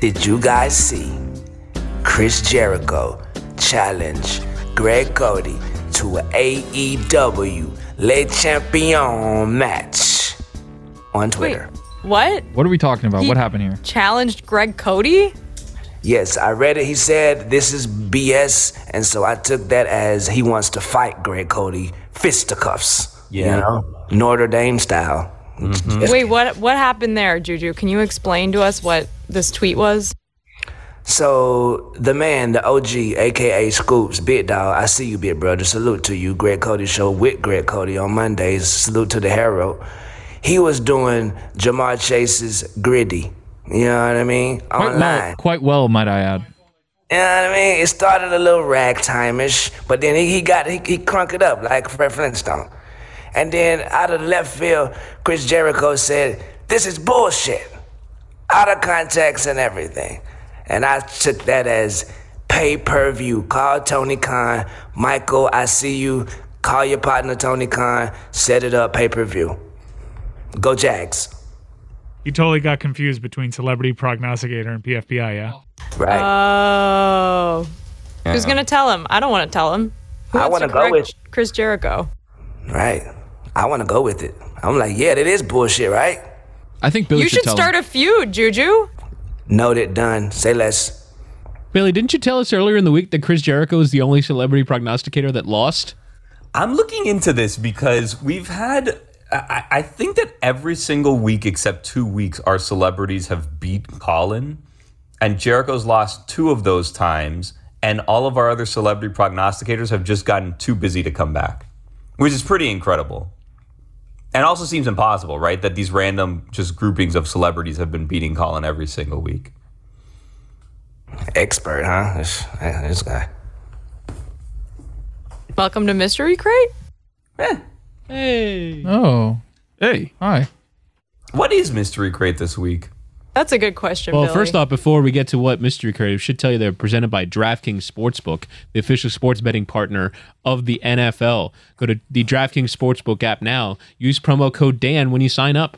Did you guys see Chris Jericho challenge Greg Cote to an AEW Le Champion match on Twitter? What? What are we talking about? He- what happened here? Challenged Greg Cote? Yes, I read it. He said this is BS, and so I took that as he wants to fight Greg Cote fisticuffs. Yeah. You know, Notre Dame style. Just- Wait, what what happened there, Juju? Can you explain to us what this tweet was? So the man, the OG, aka Scoops, Big Dog, I see you, big brother. Salute to you. Greg Cote show with Greg Cote on Mondays. Salute to the hero. He was doing Ja'Marr Chase's Griddy. You know what I mean? Quite Online. well, quite well, might I add. You know what I mean? It started a little ragtime-ish, but then he, he got he, he crunk it up like Fred Flintstone. And then out of the left field, Chris Jericho said, "This is bullshit." Out of context and everything. And I took that as pay-per-view. Call Tony Khan, Michael, I see you. Call your partner Tony Khan, set it up pay-per-view. Go Jags. You totally got confused between Celebrity Prognosticator and PFPI, yeah? Right. Oh. Who's gonna tell him? I don't want to tell him. Who I wanna go with- Chris Jericho. right. I want to go with it. I'm like, yeah, that is bullshit, right? I think Billy you should tell start him. a feud, Juju. Noted, it done. Say less. Billy, didn't you tell us earlier in the week that Chris Jericho is the only celebrity prognosticator that lost? I'm looking into this because we've had. I, I think that every single week except two weeks, our celebrities have beat Colin, and Jericho's lost two of those times, and all of our other celebrity prognosticators have just gotten too busy to come back, which is pretty incredible. And also seems impossible, right? That these random just groupings of celebrities have been beating Colin every single week. Expert, huh? This, this guy. Welcome to Mystery Crate. Eh. Hey. Oh. Hey. Hi. What is Mystery Crate this week? That's a good question. Well, Billy. first off, before we get to what Mystery Creative should tell you, they're presented by DraftKings Sportsbook, the official sports betting partner of the NFL. Go to the DraftKings Sportsbook app now. Use promo code Dan when you sign up.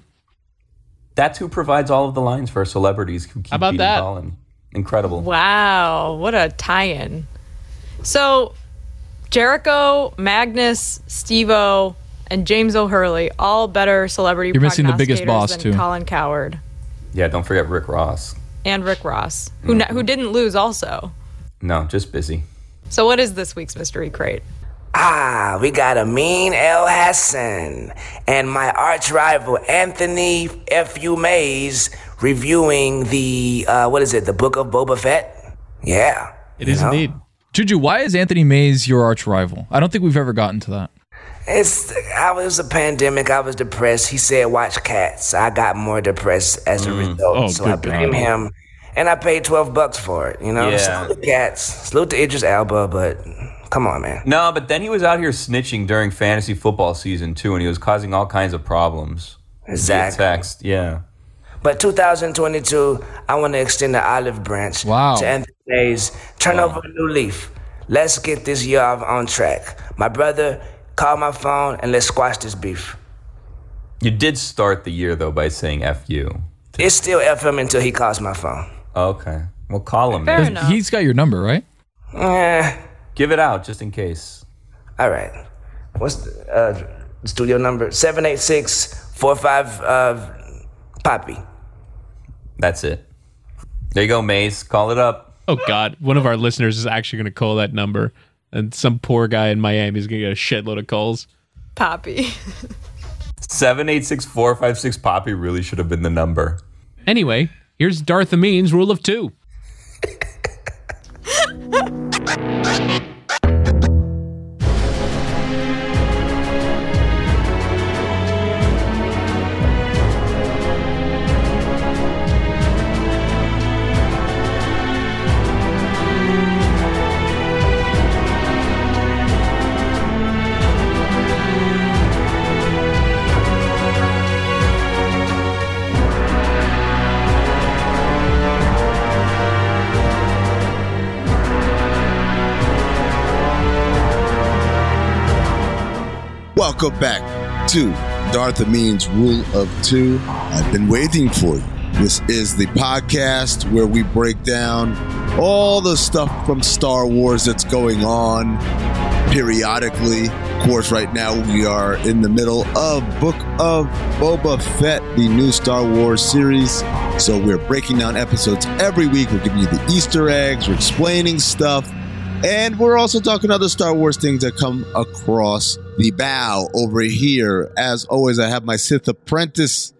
That's who provides all of the lines for celebrities who keep How about beating that? Colin. Incredible. Wow, what a tie-in. So, Jericho, Magnus, Stevo, and James O'Hurley, all better celebrity You're missing the biggest prognosticators boss, than too. Colin Cowherd Yeah, don't forget Rick Ross. and Rick Ross, who n- who didn't lose also. No, just busy. So, what is this week's mystery crate? Ah, we got Amin Elhassan and my arch rival Anthony F.U. Mays reviewing the, uh, what is it, the Book of Boba Fett? Yeah. It is know? indeed. Juju, why is Anthony Mays your arch rival? I don't think we've ever gotten to that. It's, I was a pandemic. I was depressed. He said, watch cats. I got more depressed as a mm. result. Oh, so I blame God. him. And I paid 12 bucks for it, you know? Yeah. Salute to cats. Salute to Idris Elba, but come on, man. No, but then he was out here snitching during fantasy football season too, and he was causing all kinds of problems. Exactly. Text, yeah. But 2022, I want to extend the olive branch Wow. to Anthony Mays. Turn over a new leaf. Let's get this year on track. My brother, call my phone and let's squash this beef. You did start the year though by saying "fu." It's still FM until he calls my phone. Okay, well call him. Fair enough. He's got your number, right? Eh, Give it out just in case. all right. What's the uh, studio number? 786 45 uh, Poppy. That's it. There you go, Maze. Call it up. Oh God, one of our listeners is actually going to call that number, and some poor guy in Miami is going to get a shitload of calls. Poppy. Seven eight six four five six Poppy really should have been the number. Anyway, here's Darth Amin's rule of two. Welcome back to Darth Amin's Rule of Two. I've been waiting for you. This is the podcast where we break down all the stuff from Star Wars that's going on periodically. Of course, right now we are in the middle of Book of Boba Fett, the new Star Wars series. So we're breaking down episodes every week. We're giving you the Easter eggs, we're explaining stuff, and we're also talking other Star Wars things that come across the bow over here. As always, I have my Sith apprentice,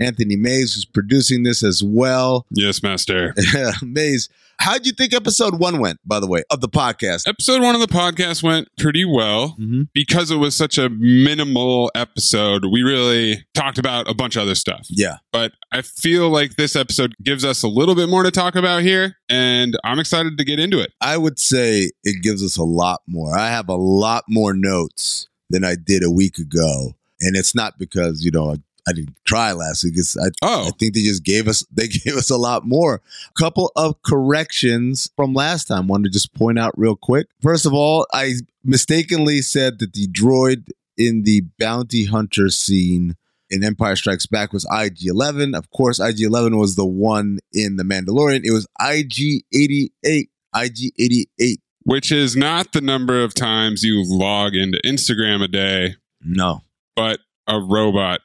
Anthony Mays, who's producing this as well. Yes, Master. Mays, how'd you think episode one went, by the way, of the podcast? Episode one of the podcast went pretty well Mhm. because it was such a minimal episode. We really talked about a bunch of other stuff. Yeah. But I feel like this episode gives us a little bit more to talk about here, and I'm excited to get into it. I would say it gives us a lot more. I have a lot more notes than I did a week ago. And it's not because, you know, I, I didn't try last week. It's, I, I Oh, think they just gave us they gave us a lot more. A Couple of corrections from last time. Wanted to just point out real quick. First of all, I mistakenly said that the droid in the bounty hunter scene in Empire Strikes Back was IG-11. Of course, IG-11 was the one in The Mandalorian. It was IG-88. IG-88. which is not the number of times you log into Instagram a day, No, but a robot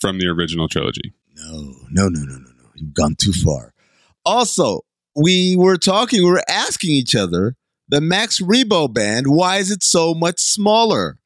from the original trilogy. no, no, no, no, no, no. You've gone too far. Also, we were talking, we were asking each other, the Max Rebo band, why is it so much smaller?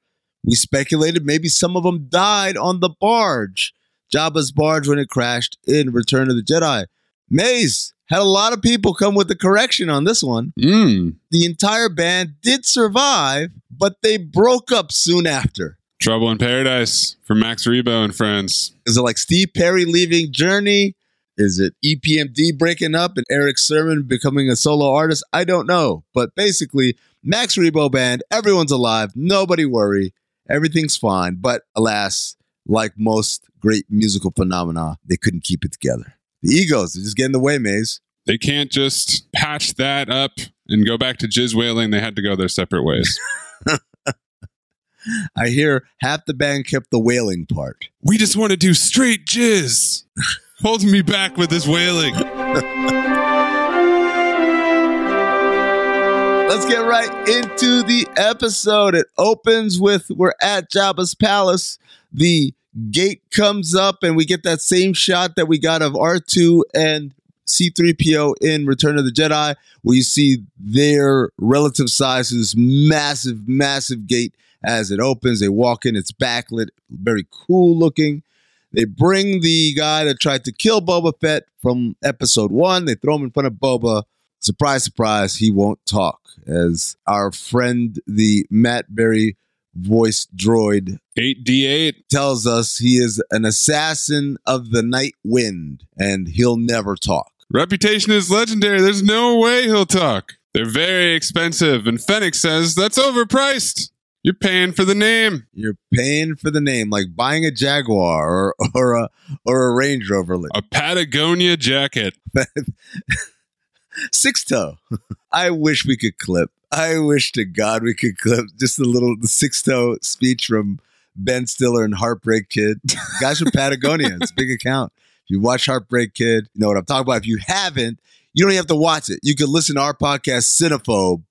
We speculated maybe some of them died on the barge, Jabba's barge when it crashed in Return of the Jedi. Maze had a lot of people come with the correction on this one. Mm. The entire band did survive, but they broke up soon after. Trouble in Paradise from Max Rebo and friends. Is it like Steve Perry leaving Journey? Is it EPMD breaking up and Erick Sermon becoming a solo artist? I don't know. But basically, Max Rebo Band, everyone's alive. Nobody worry. Everything's fine. But alas, like most great musical phenomena, they couldn't keep it together. The egos, they just get in the way, Maze. They can't just patch that up and go back to jizz wailing. They had to go their separate ways. I hear half the band kept the wailing part. we just want to do straight jizz. Holding me back with this wailing. Let's get right into the episode. It opens with we're at Jabba's palace. The gate comes up, and we get that same shot that we got of R2 and C3PO in Return of the Jedi, where you see their relative size to this massive, massive gate as it opens. They walk in, it's backlit, very cool looking. They bring the guy that tried to kill Boba Fett from episode one. They throw him in front of Boba. Surprise, surprise, he won't talk. As our friend, the Matt Berry voice droid, 8D8. tells us he is an assassin of the night wind and he'll never talk. Reputation is legendary. There's no way he'll talk. They're very expensive. And Fennec says that's overpriced. You're paying for the name. You're paying for the name, like buying a Jaguar or or a or a Range Rover. A Patagonia jacket. Six toe. I wish we could clip. I wish to God we could clip just a little the six toe speech from Ben Stiller and Heartbreak Kid. Guys from Patagonia. It's a big account. If you watch Heartbreak Kid, you know what I'm talking about. If you haven't, you don't even have to watch it. You can listen to our podcast, Cinephobe.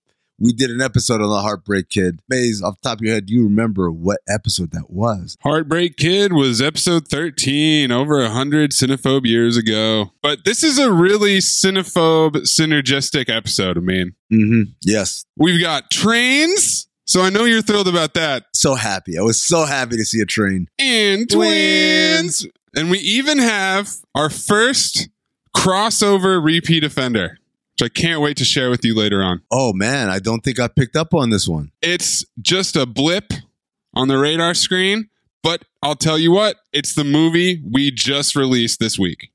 We did an episode on the Heartbreak Kid. Maze, off the top of your head, do you remember what episode that was? Heartbreak Kid was episode 13, over 100 cinephobe years ago. But this is a really cinephobe synergistic episode, I mean. Mm-hmm. Yes. We've got trains. So I know you're thrilled about that. So happy. I was so happy to see a train. And twins. And we even have our first crossover repeat offender, which I can't wait to share with you later on. Oh man, I don't think I picked up on this one. It's just a blip on the radar screen, but I'll tell you what, it's the movie we just released this week,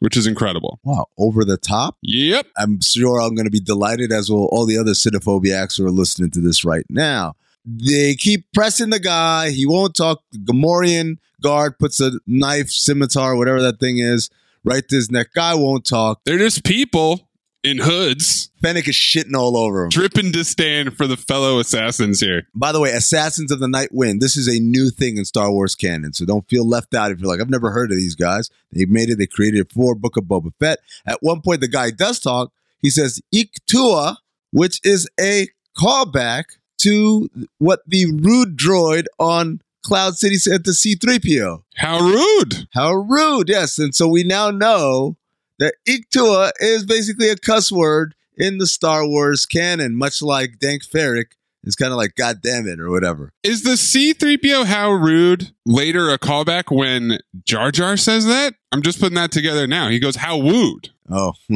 which is incredible. Wow, over the top? Yep. I'm sure I'm going to be delighted, as will all the other cinephobiacs who are listening to this right now. They keep pressing the guy. He won't talk. The Gamorrean guard puts a knife, scimitar, whatever that thing is, right to his neck. Guy won't talk. They're just people in hoods. Fennec is shitting all over him. Dripping disdain for the fellow assassins here. By the way, Assassins of the Night Wind. This is a new thing in Star Wars canon, so don't feel left out if you're like, I've never heard of these guys. They made it. They created it for Book of Boba Fett. At one point, the guy does talk. He says Iktua, which is a callback to what the rude droid on Cloud City said to C3PO. How rude. How rude, yes. And so we now know that Iktua is basically a cuss word in the Star Wars canon, much like Dank farrik is kind of like God damn it or whatever. Is the C3PO how rude later a callback when Jar Jar says that? I'm just putting that together now. He goes, How wooed. Oh.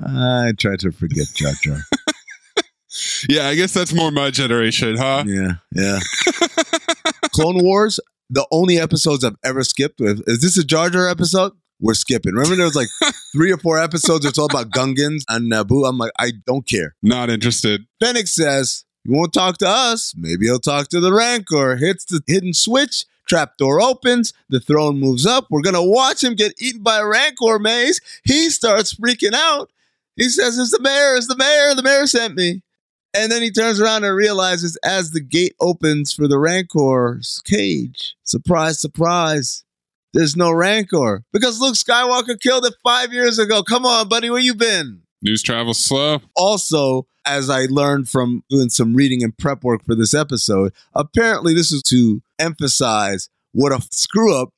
I tried to forget Jar Jar. Yeah, I guess that's more my generation, huh? Yeah, yeah. Clone Wars, the only episodes I've ever skipped with. Is this a Jar Jar episode? We're skipping. Remember, there was like three or four episodes. It's all about Gungans and Naboo. I'm like, I don't care. Not interested. Fennec says, You won't talk to us. Maybe he'll talk to the Rancor. Hits the hidden switch. Trapdoor opens. The throne moves up. We're going to watch him get eaten by a Rancor maze. He starts freaking out. He says, It's the mayor. It's the mayor. The mayor sent me. And then he turns around and realizes as the gate opens for the Rancor's cage, surprise, surprise, there's no Rancor because Luke Skywalker killed it five years ago. Come on, buddy, where you been? News travels slow. Also, as I learned from doing some reading and prep work for this episode, apparently this is to emphasize what a screw up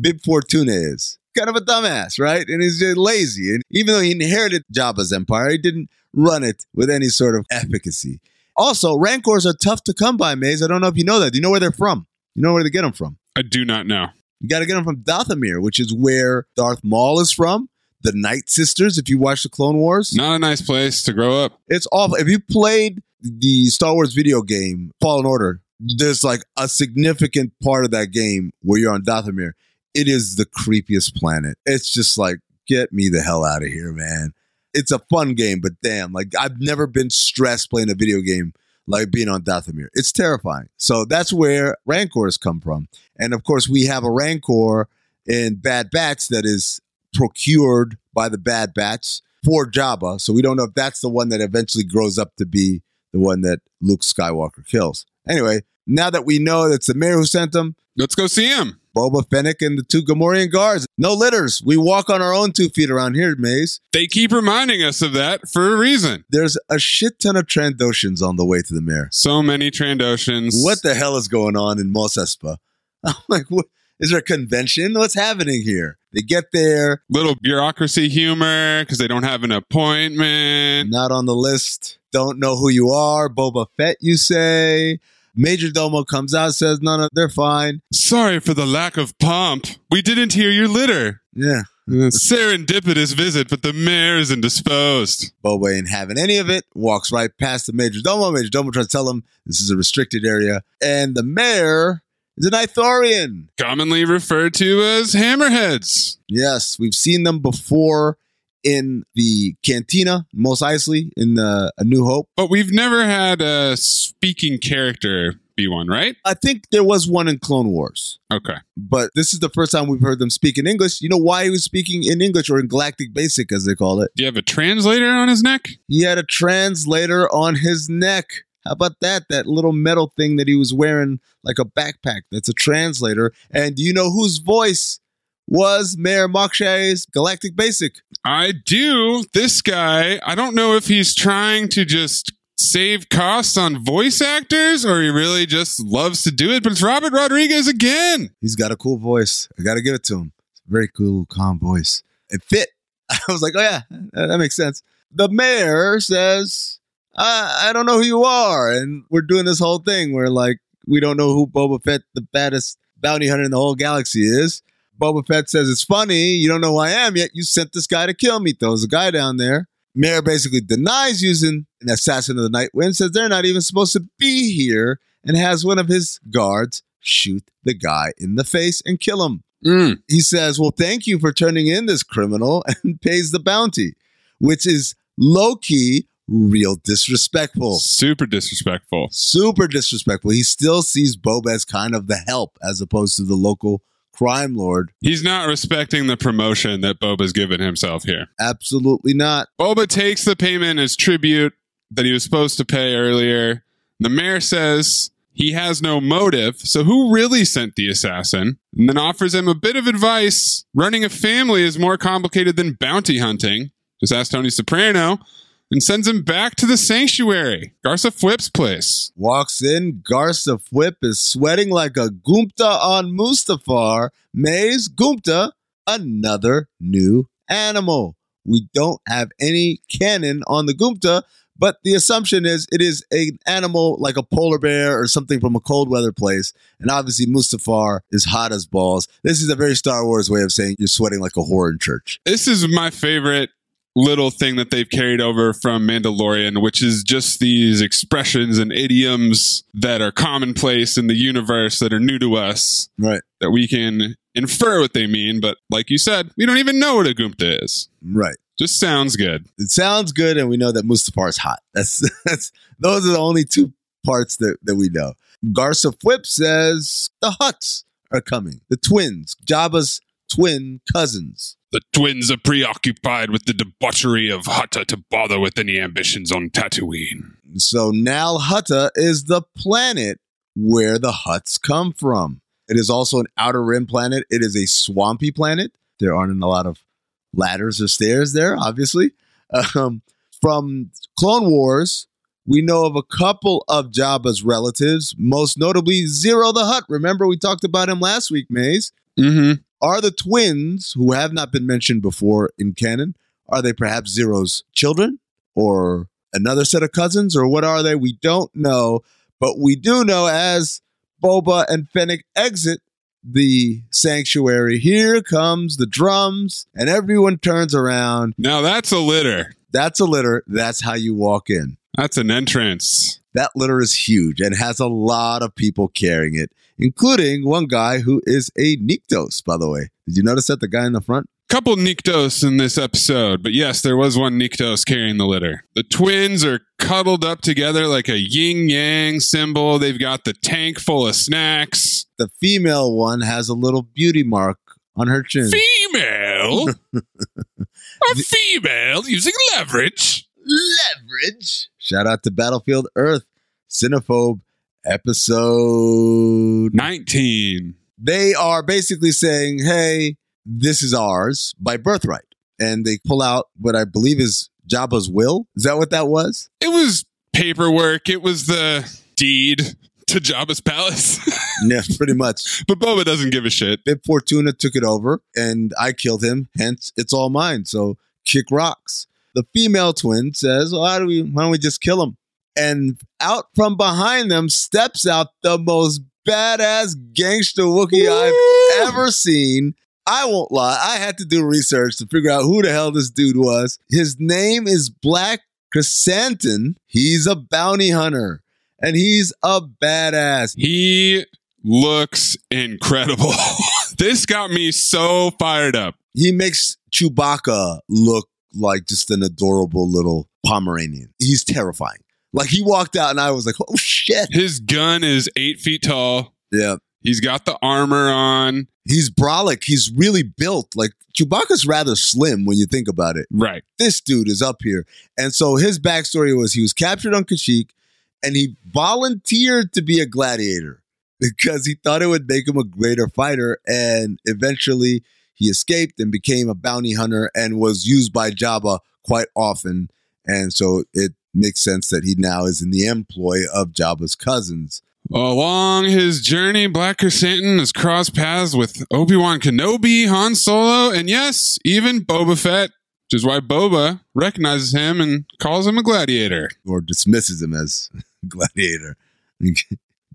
Bib Fortuna is. Kind of a dumbass, right? And he's just lazy. And even though he inherited Jabba's empire, he didn't run it with any sort of efficacy. Also, Rancors are tough to come by, Maze. I don't know if you know that. Do you know where they're from? You know where to get them from? I do not know. You got to get them from Dathomir, which is where Darth Maul is from. The Night Sisters, if you watch the Clone Wars. Not a nice place to grow up. It's awful. If you played the Star Wars video game, Fallen Order, there's like a significant part of that game where you're on Dathomir. It is the creepiest planet. It's just like, get me the hell out of here, man. It's a fun game, but damn, like I've never been stressed playing a video game like being on Dathomir. It's terrifying. So that's where Rancors come from. And of course, we have a Rancor in Bad Batch that is procured by the Bad Batch for Jabba. So we don't know if that's the one that eventually grows up to be the one that Luke Skywalker kills. Anyway, now that we know that's the mayor who sent them, let's go see him. Boba Fennec and the two Gamorrean guards. No litters. We walk on our own two feet around here, Maze. They keep reminding us of that for a reason. There's a shit ton of Trandoshans on the way to the mayor. So many Trandoshans. What the hell is going on in Mos Espa? I'm like, what? Is there a convention? What's happening here? They get there. Little bureaucracy humor because they don't have an appointment. Not on the list. Don't know who you are. Boba Fett, you say. Major Domo comes out, says, no, no, they're fine. Sorry for the lack of pomp. We didn't hear your litter. Yeah. Serendipitous visit, but the mayor is indisposed. Boba ain't having any of it. Walks right past the Major Domo. Major Domo tries to tell him this is a restricted area. And the mayor is an Ithorian. Commonly referred to as hammerheads. Yes, we've seen them before in the cantina, Mos Eisley in the A New Hope. But we've never had a speaking character be one, right? I think there was one in Clone Wars. Okay. But this is the first time we've heard them speak in English. You know why he was speaking in English or in Galactic Basic, as they call it? Do you have a translator on his neck? He had a translator on his neck. How about that? That little metal thing that he was wearing like a backpack that's a translator. And do you know whose voice was Mayor Mokshai's Galactic Basic? I do. This guy, I don't know if he's trying to just save costs on voice actors or he really just loves to do it, but it's Robert Rodriguez again. He's got a cool voice. I got to give it to him. It's a very cool, calm voice. It fit. I was like, oh, yeah, that makes sense. The mayor says, I, I don't know who you are. And we're doing this whole thing where, like, we don't know who Boba Fett, the baddest bounty hunter in the whole galaxy, is. Boba Fett says, It's funny, you don't know who I am, yet you sent this guy to kill me. Throws a guy down there. Mayor basically denies using an assassin of the night wind, says they're not even supposed to be here, and has one of his guards shoot the guy in the face and kill him. Mm. He says, Well, thank you for turning in this criminal and pays the bounty, which is low key real disrespectful. Super disrespectful. Super disrespectful. He still sees Boba as kind of the help as opposed to the local crime lord. He's not respecting the promotion that Boba's given himself here. Absolutely not. Boba takes the payment as tribute that he was supposed to pay earlier. The mayor says he has no motive, so who really sent the assassin? And then offers him a bit of advice. Running a family is more complicated than bounty hunting. Just ask Tony Soprano. And sends him back to the sanctuary, Garsa Fwip's place. Walks in, Garsa Fwip is sweating like a Goomta on Mustafar. Maze, Goomta, another new animal. We don't have any canon on the Goomta, but the assumption is it is an animal like a polar bear or something from a cold weather place. And obviously, Mustafar is hot as balls. This is a very Star Wars way of saying you're sweating like a whore in church. This is my favorite little thing that they've carried over from Mandalorian, which is just these expressions and idioms that are commonplace in the universe that are new to us. Right. That we can infer what they mean, but like you said, we don't even know what a Goomta is. Right. Just sounds good. It sounds good, and we know that Mustafar is hot. That's that's those are the only two parts that, that we know. Garsa Fwip says the Hutts are coming. The twins, Jabba's twin cousins. The twins are preoccupied with the debauchery of Hutta to bother with any ambitions on Tatooine. So Nal Hutta is the planet where the Hutts come from. It is also an outer rim planet. It is a swampy planet. There aren't a lot of ladders or stairs there, obviously. Um, from Clone Wars, we know of a couple of Jabba's relatives, most notably Ziro the Hutt. Remember, we talked about him last week, Maze. Mm-hmm. Are the twins, who have not been mentioned before in canon, are they perhaps Ziro's children or another set of cousins, or what are they? We don't know, but we do know as Boba and Fennec exit the sanctuary, here comes the drums, and everyone turns around. Now that's a litter. That's a litter. That's how you walk in. That's an entrance. That litter is huge and has a lot of people carrying it, including one guy who is a Niktos, by the way. Did you notice that the guy in the front? Couple Niktos in this episode, but yes, there was one Niktos carrying the litter. The twins are cuddled up together like a yin yang symbol. They've got the tank full of snacks. The female one has a little beauty mark on her chin. Female? a female using leverage? Leverage. Shout out to Battlefield Earth, Cinephobe episode 19. They are basically saying, hey, this is ours by birthright. And they pull out what I believe is Jabba's will. Is that what that was? It was paperwork. It was the deed to Jabba's palace. yeah, pretty much. But Boba doesn't give a shit. Bib Fortuna took it over and I killed him. Hence, it's all mine. So kick rocks. The female twin says, well, why, do we, why don't we just kill him? And out from behind them steps out the most badass gangster Wookiee I've ever seen. I won't lie. I had to do research to figure out who the hell this dude was. His name is Black Chrysanthemum. He's a bounty hunter and he's a badass. He looks incredible. this got me so fired up. He makes Chewbacca look like just an adorable little Pomeranian. He's terrifying. Like he walked out and I was like, oh shit. His gun is eight feet tall. Yeah. He's got the armor on. He's brolic. He's really built. Like Chewbacca's rather slim when you think about it. Right. This dude is up here. And so his backstory was he was captured on Kashyyyk and he volunteered to be a gladiator because he thought it would make him a greater fighter. And eventually he escaped and became a bounty hunter and was used by Jabba quite often. And so it makes sense that he now is in the employ of Jabba's cousins. Along his journey, Black Krrsantan has crossed paths with Obi Wan Kenobi, Han Solo, and yes, even Boba Fett, which is why Boba recognizes him and calls him a gladiator. Or dismisses him as gladiator.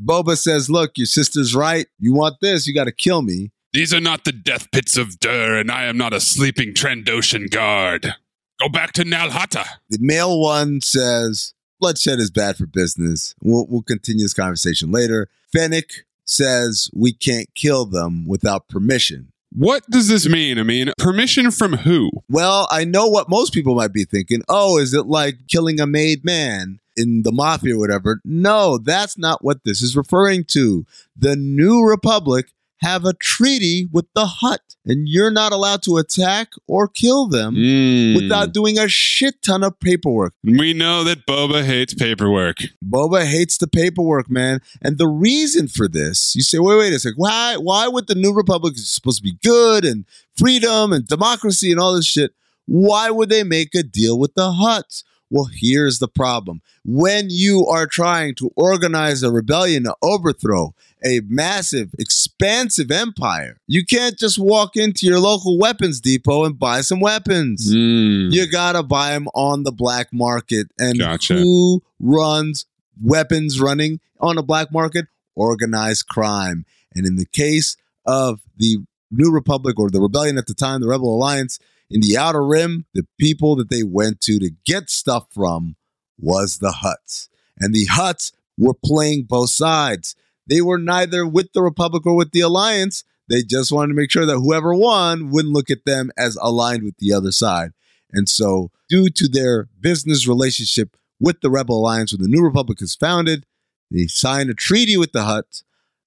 Boba says, Look, your sister's right. You want this, you got to kill me. These are not the death pits of Dur, and I am not a sleeping Trandoshan guard. Go back to Nal Hutta. The male one says, Bloodshed is bad for business. We'll, we'll continue this conversation later. Fennec says, We can't kill them without permission. What does this mean? I mean, permission from who? Well, I know what most people might be thinking. Oh, is it like killing a made man in the mafia or whatever? No, that's not what this is referring to. The New Republic have a treaty with the Hutt, and you're not allowed to attack or kill them Mm. without doing a shit ton of paperwork. We know that Boba hates paperwork. Boba hates the paperwork, man. And the reason for this, you say, wait, wait a second. Why, why would the New Republic is supposed to be good and freedom and democracy and all this shit? Why would they make a deal with the Hutts? Well, here's the problem. When you are trying to organize a rebellion to overthrow a massive, expansive empire, you can't just walk into your local weapons depot and buy some weapons. Mm. You gotta buy them on the black market. And Gotcha. who runs weapons running on a black market? Organized crime. And in the case of the New Republic or the rebellion at the time, the Rebel Alliance, in the Outer Rim, the people that they went to to get stuff from was the Hutts. And the Hutts were playing both sides. They were neither with the Republic or with the Alliance. They just wanted to make sure that whoever won wouldn't look at them as aligned with the other side. And so, due to their business relationship with the Rebel Alliance, when the New Republic is founded, they signed a treaty with the Hutt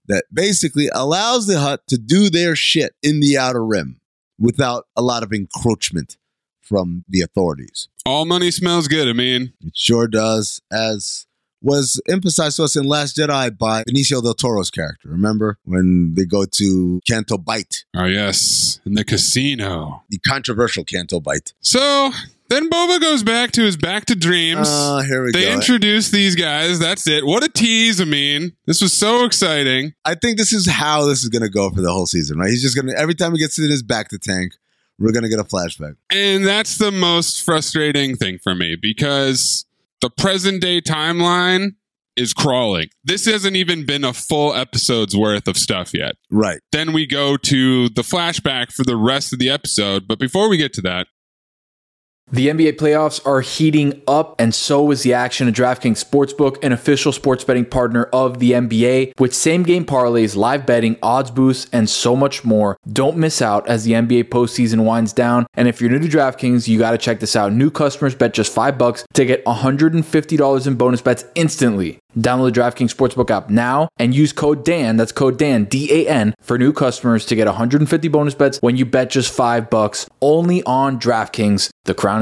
that basically allows the Hutt to do their shit in the Outer Rim without a lot of encroachment from the authorities. All money smells good, I mean. It sure does, as was emphasized to us in Last Jedi by Benicio del Toro's character. Remember when they go to Canto Bight, Oh, yes, in the casino. the controversial Canto Bight? So then Boba goes back to his Bacta Dreams. Oh, here we go. they go. introduce these guys. That's it. What a tease, I mean. This was so exciting. I think this is how this is going to go for the whole season, right? He's just going to, every time he gets in his bacta tank, we're going to get a flashback. And that's the most frustrating thing for me because the present day timeline is crawling. This hasn't even been a full episode's worth of stuff yet. Right. Then we go to the flashback for the rest of the episode. But before we get to that, The NBA playoffs are heating up, and so is the action at DraftKings Sportsbook, an official sports betting partner of the NBA, with same game parlays, live betting, odds boosts, and so much more. Don't miss out as the NBA postseason winds down. And if you're new to DraftKings, you got to check this out. New customers bet just five bucks to get $150 in bonus bets instantly. Download the DraftKings Sportsbook app now and use code DAN, that's code DAN, D A N, for new customers to get 150 bonus bets when you bet just 5 bucks only on DraftKings. The crown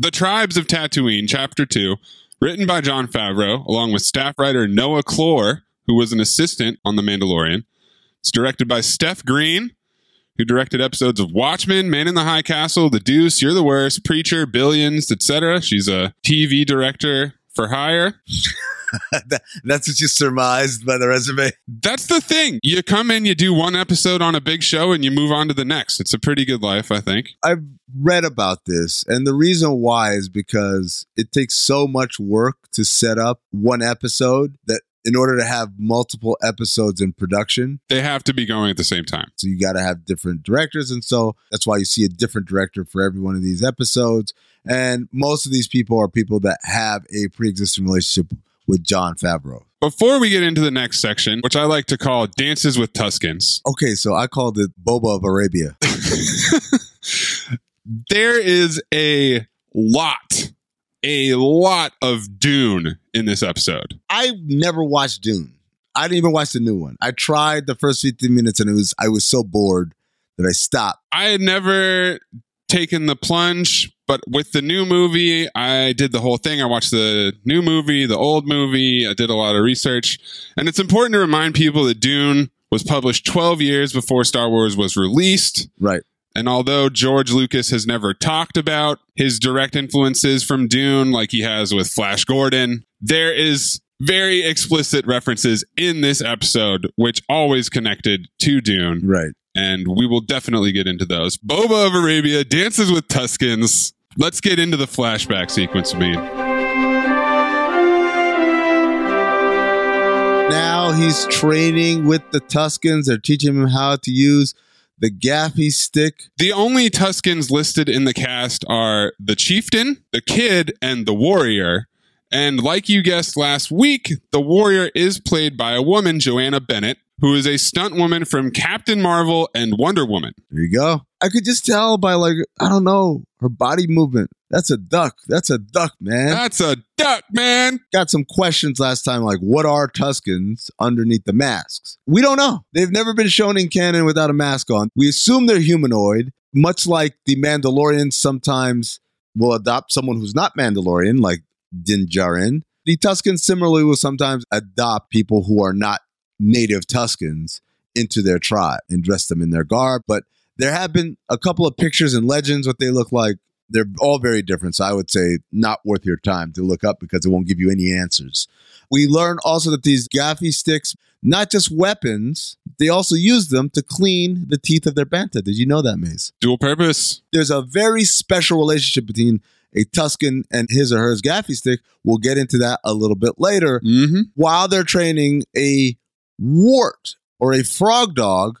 The Tribes of Tatooine, Chapter 2, written by Jon Favreau, along with staff writer Noah Kloor, who was an assistant on The Mandalorian. It's directed by Steph Green, who directed episodes of Watchmen, Man in the High Castle, The Deuce, You're the Worst, Preacher, Billions, etc. She's a TV director for hire. That- That's what you surmised by the resume. That's the thing. You come in, you do one episode on a big show, and you move on to the next. It's a pretty good life, I think. I've read about this, and the reason why is because it takes so much work to set up one episode that in order to have multiple episodes in production, They have to be going at the same time. so you got to have different directors. And so that's why you see a different director for every one of these episodes. And most of these people are people that have a pre existing relationship with Jon Favreau. Before we get into the next section, which I like to call Dances with Tuskens, Okay, so I called it Boba of Arabia. there is a lot, a lot of Dune in this episode. I never watched Dune. I didn't even watch the new one. I tried the first 15 minutes and it was I was so bored that I stopped. I had never taken the plunge, but with the new movie, I did the whole thing. I watched the new movie, the old movie. I did a lot of research. And it's important to remind people that Dune was published 12 years before Star Wars was released. Right. And although George Lucas has never talked about his direct influences from Dune like he has with Flash Gordon, there is very explicit references in this episode which always connected to Dune. Right. And we will definitely get into those. Boba of Arabia dances with Tuskens. Let's get into the flashback sequence, me. Now he's training with the Tuskens. They're teaching him how to use the gaffi stick. The only Tuskens listed in the cast are the chieftain, the kid, and the warrior. And like you guessed last week, the warrior is played by a woman, Joanna Bennett, who is a stunt woman from Captain Marvel and Wonder Woman. There you go. I could just tell by like I don't know her body movement. That's a duck. That's a duck, man. That's a duck, man. Got some questions last time, like what are Tuskens underneath the masks? We don't know. They've never been shown in canon without a mask on. We assume they're humanoid, much like the Mandalorians sometimes will adopt someone who's not Mandalorian, like Din Djarin. The Tuskens similarly will sometimes adopt people who are not native Tuskens into their tribe and dress them in their garb. But there have been a couple of pictures and legends what they look like. They're all very different. So I would say not worth your time to look up because it won't give you any answers. We learn also that these gaffi sticks, not just weapons, they also use them to clean the teeth of their bantha. Did you know that, Maze? Dual purpose. There's a very special relationship between a Tusken and his or hers gaffi stick. We'll get into that a little bit later. Mm-hmm. While they're training, a wart or a frog dog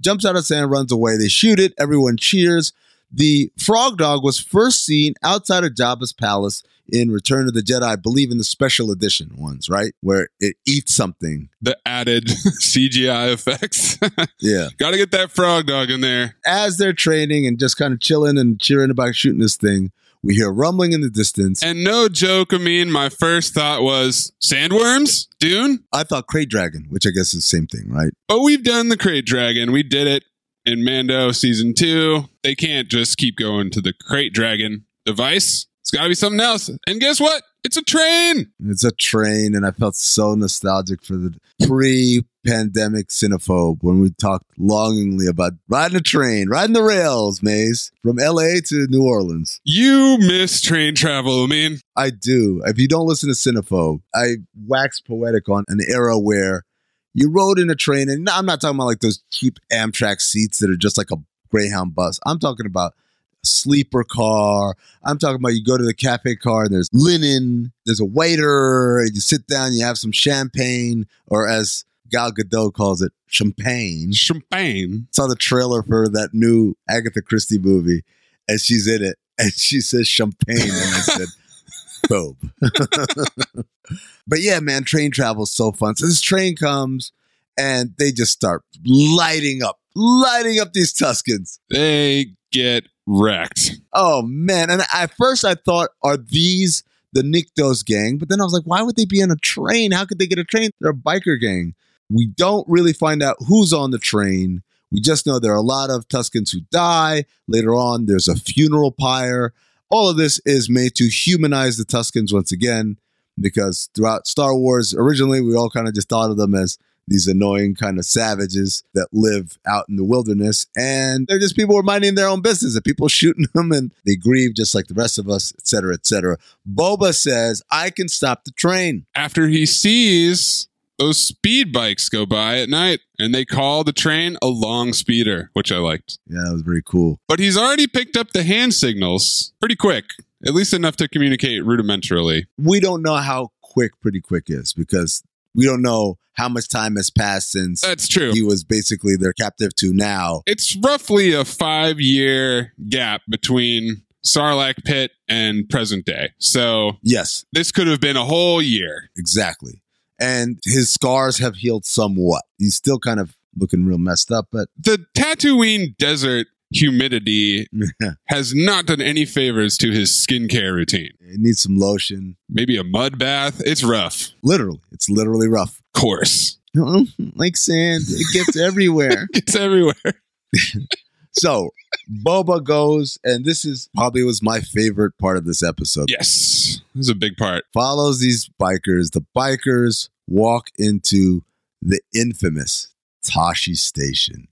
jumps out of sand, runs away. They shoot it. Everyone cheers. The frog dog was first seen outside of Jabba's palace in Return of the Jedi, I believe in the special edition ones, right? Where it eats something. The added CGI effects. Yeah. Got to get that frog dog in there. As they're training and just kind of chilling and cheering about shooting this thing, we hear rumbling in the distance. And no joke, I mean, my first thought was sandworms, Dune. I thought Krayt Dragon, which I guess is the same thing, right? But we've done the krayt dragon. We did it in Mando season two. They can't just keep going to the krayt dragon device. It's got to be something else. And guess what? It's a train. It's a train, and I felt so nostalgic for the pre pandemic cinephobe when we talked longingly about riding a train, riding the rails, Maze, from LA to New Orleans. You miss train travel, I mean. I do. If you don't listen to Cinephobe, I wax poetic on an era where you rode in a train, and I'm not talking about like those cheap Amtrak seats that are just like a Greyhound bus. I'm talking about sleeper car. I'm talking about you go to the cafe car and there's linen, there's a waiter, and you sit down, you have some champagne, or as Gal Gadot calls it, champagne. Champagne. Saw the trailer for that new Agatha Christie movie, and she's in it, and she says champagne, and I said, "Boom." but yeah, man, train travel is so fun. So this train comes, and they just start lighting up, lighting up these Tuskens. They get wrecked. Oh man! And at first, I thought, are these the Niktos gang? But then I was like, why would they be on a train? How could they get a train? They're a biker gang. We don't really find out who's on the train. We just know there are a lot of Tuskens who die. Later on, there's a funeral pyre. All of this is made to humanize the Tuskens once again, because throughout Star Wars, originally we all kind of just thought of them as these annoying kind of savages that live out in the wilderness. And they're just people who are minding their own business and people shooting them and they grieve just like the rest of us, et cetera, et cetera. Boba says, I can stop the train. After he sees those speed bikes go by at night and they call the train a long speeder, which I liked. Yeah, that was very cool. But he's already picked up the hand signals pretty quick, at least enough to communicate rudimentarily. We don't know how quick Pretty Quick is because we don't know how much time has passed since That's true. he was basically their captive to now. It's roughly a five year gap between Sarlacc pit, and present day. So Yes, this could have been a whole year. exactly. And his scars have healed somewhat. He's still kind of looking real messed up, but The Tatooine desert humidity has not done any favors to his skincare routine. It needs some lotion. Maybe a mud bath. It's rough. Literally, it's literally rough. Of course. like sand, it gets everywhere. It's everywhere. So Boba goes, and this is probably was my favorite part of this episode. Yes. This is a big part. Follows these bikers. The bikers walk into the infamous Tashi Station.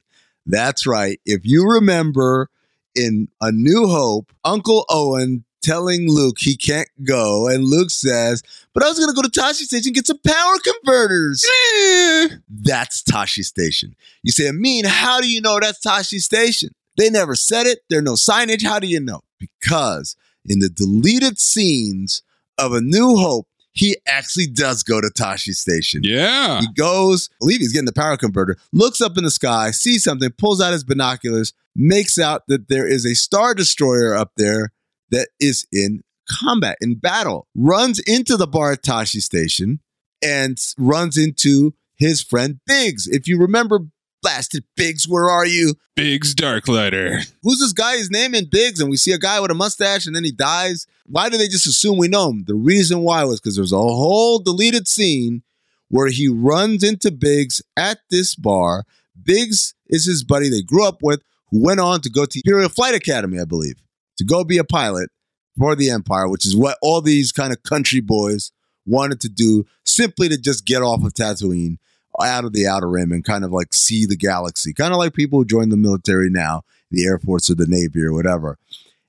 That's right. If you remember in A New Hope, Uncle Owen telling Luke he can't go, and Luke says, But I was going to go to Tashi Station and get some power converters. Eh. That's Tashi Station. You say, Amin, how do you know that's Tashi Station? They never said it. There's no signage. How do you know? Because in the deleted scenes of A New Hope, he actually does go to Tashi Station. Yeah. He goes, I believe he's getting the power converter, looks up in the sky, sees something, pulls out his binoculars, makes out that there is a Star Destroyer up there that is in combat, in battle, runs into the bar at Tashi Station and runs into his friend Biggs. If you remember, blasted Biggs, where are you? Biggs Darklighter. Who's this guy? His name in Biggs, and we see a guy with a mustache, and then he dies. Why do they just assume we know him? The reason why was because there's a whole deleted scene where he runs into Biggs at this bar. Biggs is his buddy they grew up with, who went on to go to Imperial Flight Academy, I believe, to go be a pilot for the Empire, which is what all these kind of country boys wanted to do, simply to just get off of Tatooine, out of the outer rim, and kind of like see the galaxy, kind of like people who join the military now, the Air Force or the Navy or whatever.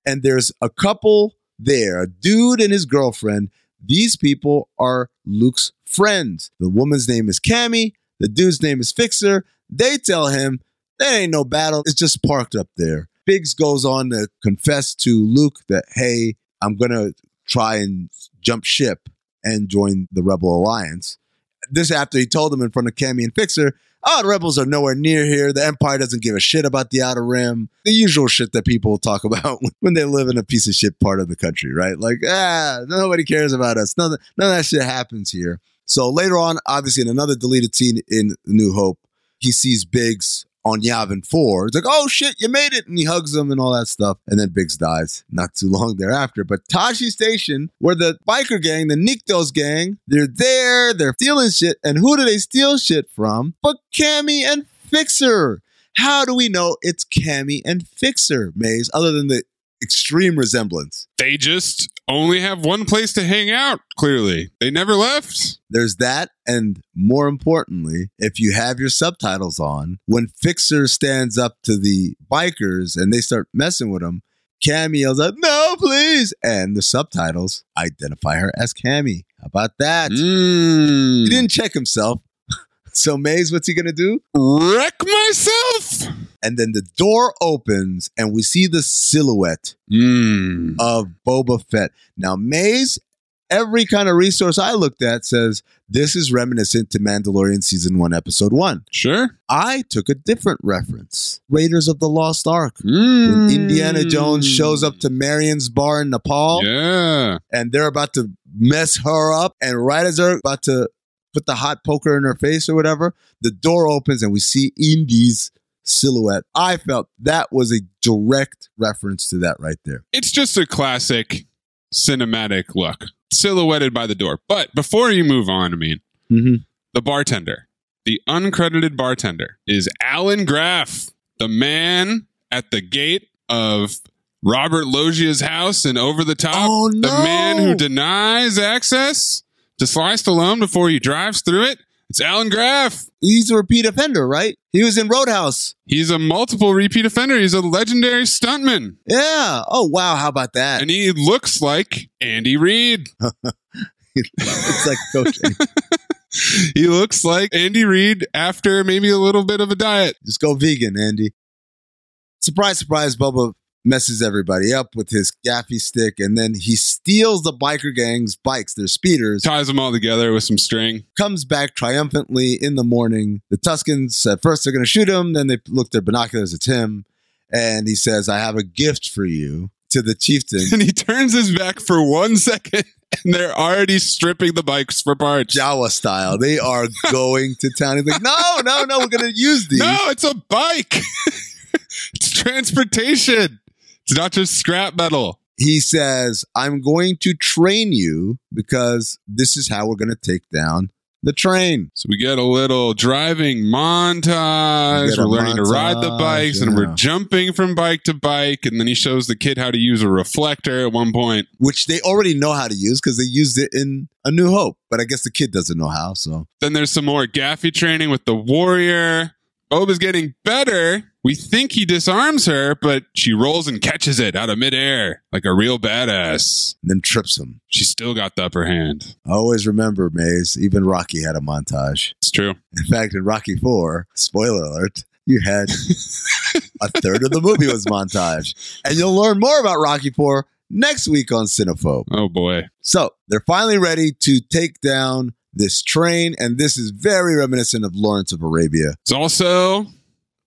And there's a couple there, a dude and his girlfriend. These people are Luke's friends. The woman's name is Cammy. The dude's name is Fixer. They tell him there ain't no battle. It's just parked up there. Biggs goes on to confess to Luke that, hey, I'm going to try and jump ship and join the Rebel Alliance. This after he told them in front of Cammy and Fixer, oh, the rebels are nowhere near here. The Empire doesn't give a shit about the Outer Rim. The usual shit that people talk about when they live in a piece of shit part of the country, right? Like, ah, nobody cares about us. None, none of that shit happens here. So later on, obviously, in another deleted scene in New Hope, he sees Biggs on Yavin 4. It's like, oh shit, you made it. And he hugs him and all that stuff. And then Biggs dies not too long thereafter. But Tashi Station, where the biker gang, the Niktos gang, they're there, they're stealing shit. And who do they steal shit from? But Cammy and Fixer. How do we know it's Cammy and Fixer, Maze, other than the extreme resemblance? They just only have one place to hang out, clearly. They never left. There's that. And more importantly, if you have your subtitles on, when Fixer stands up to the bikers and they start messing with him, Cammy yells out, No, please. And the subtitles identify her as Cammy. How about that? Mm. He didn't check himself. So, Maze, what's he going to do? Wreck myself. And then the door opens and we see the silhouette Mm. of Boba Fett. Now, Maze, every kind of resource I looked at says this is reminiscent to Mandalorian season one, episode one. Sure. I took a different reference Raiders of the Lost Ark. Mm. When Indiana Jones shows up to Marion's bar in Nepal Yeah. and they're about to mess her up, and right as they're about to put the hot poker in her face or whatever, the door opens and we see Indy's silhouette. I felt that was a direct reference to that right there. It's just a classic cinematic look, silhouetted by the door. But before you move on, I mean, Mm-hmm. the bartender, the uncredited bartender, is Alan Graff, the man at the gate of Robert Loggia's house and over the top. Oh, The man who denies access to slice the Stallone before he drives through it. It's Alan Graff. He's a repeat offender, right? He was in Roadhouse. He's a multiple repeat offender. He's a legendary stuntman. Yeah. Oh, wow. How about that? And he looks like Andy Reid. it's like coaching. he looks like Andy Reid after maybe a little bit of a diet. Just go vegan, Andy. Surprise, surprise, Boba messes everybody up with his gaffi stick, and then he steals the biker gang's bikes, their speeders, Ties them all together with some string. comes back triumphantly in the morning. The Tuskens, at first, they're going to shoot him, then they look their binoculars, at him, and he says, I have a gift for you. to the chieftain. And he turns his back for one second, and they're already stripping the bikes for parts. Jawa style. They are going to town. He's like, no, no, no, we're going to use these. No, it's a bike. it's transportation. It's not just scrap metal. He says, I'm going to train you because this is how we're going to take down the train. So we get a little driving montage. We we're a learning to ride the montage, bikes and we're jumping from bike to bike. And then he shows the kid how to use a reflector at one point. Which they already know how to use because they used it in A New Hope. But I guess the kid doesn't know how. So Then there's some more gaffi training with the warrior. Boba's getting better. We think he disarms her, but she rolls and catches it out of midair like a real badass. and then trips him. She still got the upper hand. I always remember, Maze, even Rocky had a montage. It's true. In fact, in Rocky 4, spoiler alert, you had a third of the movie was montage. And you'll learn more about Rocky 4 next week on Cinephobe. Oh boy. So they're finally ready to take down this train, and this is very reminiscent of Lawrence of Arabia. It's also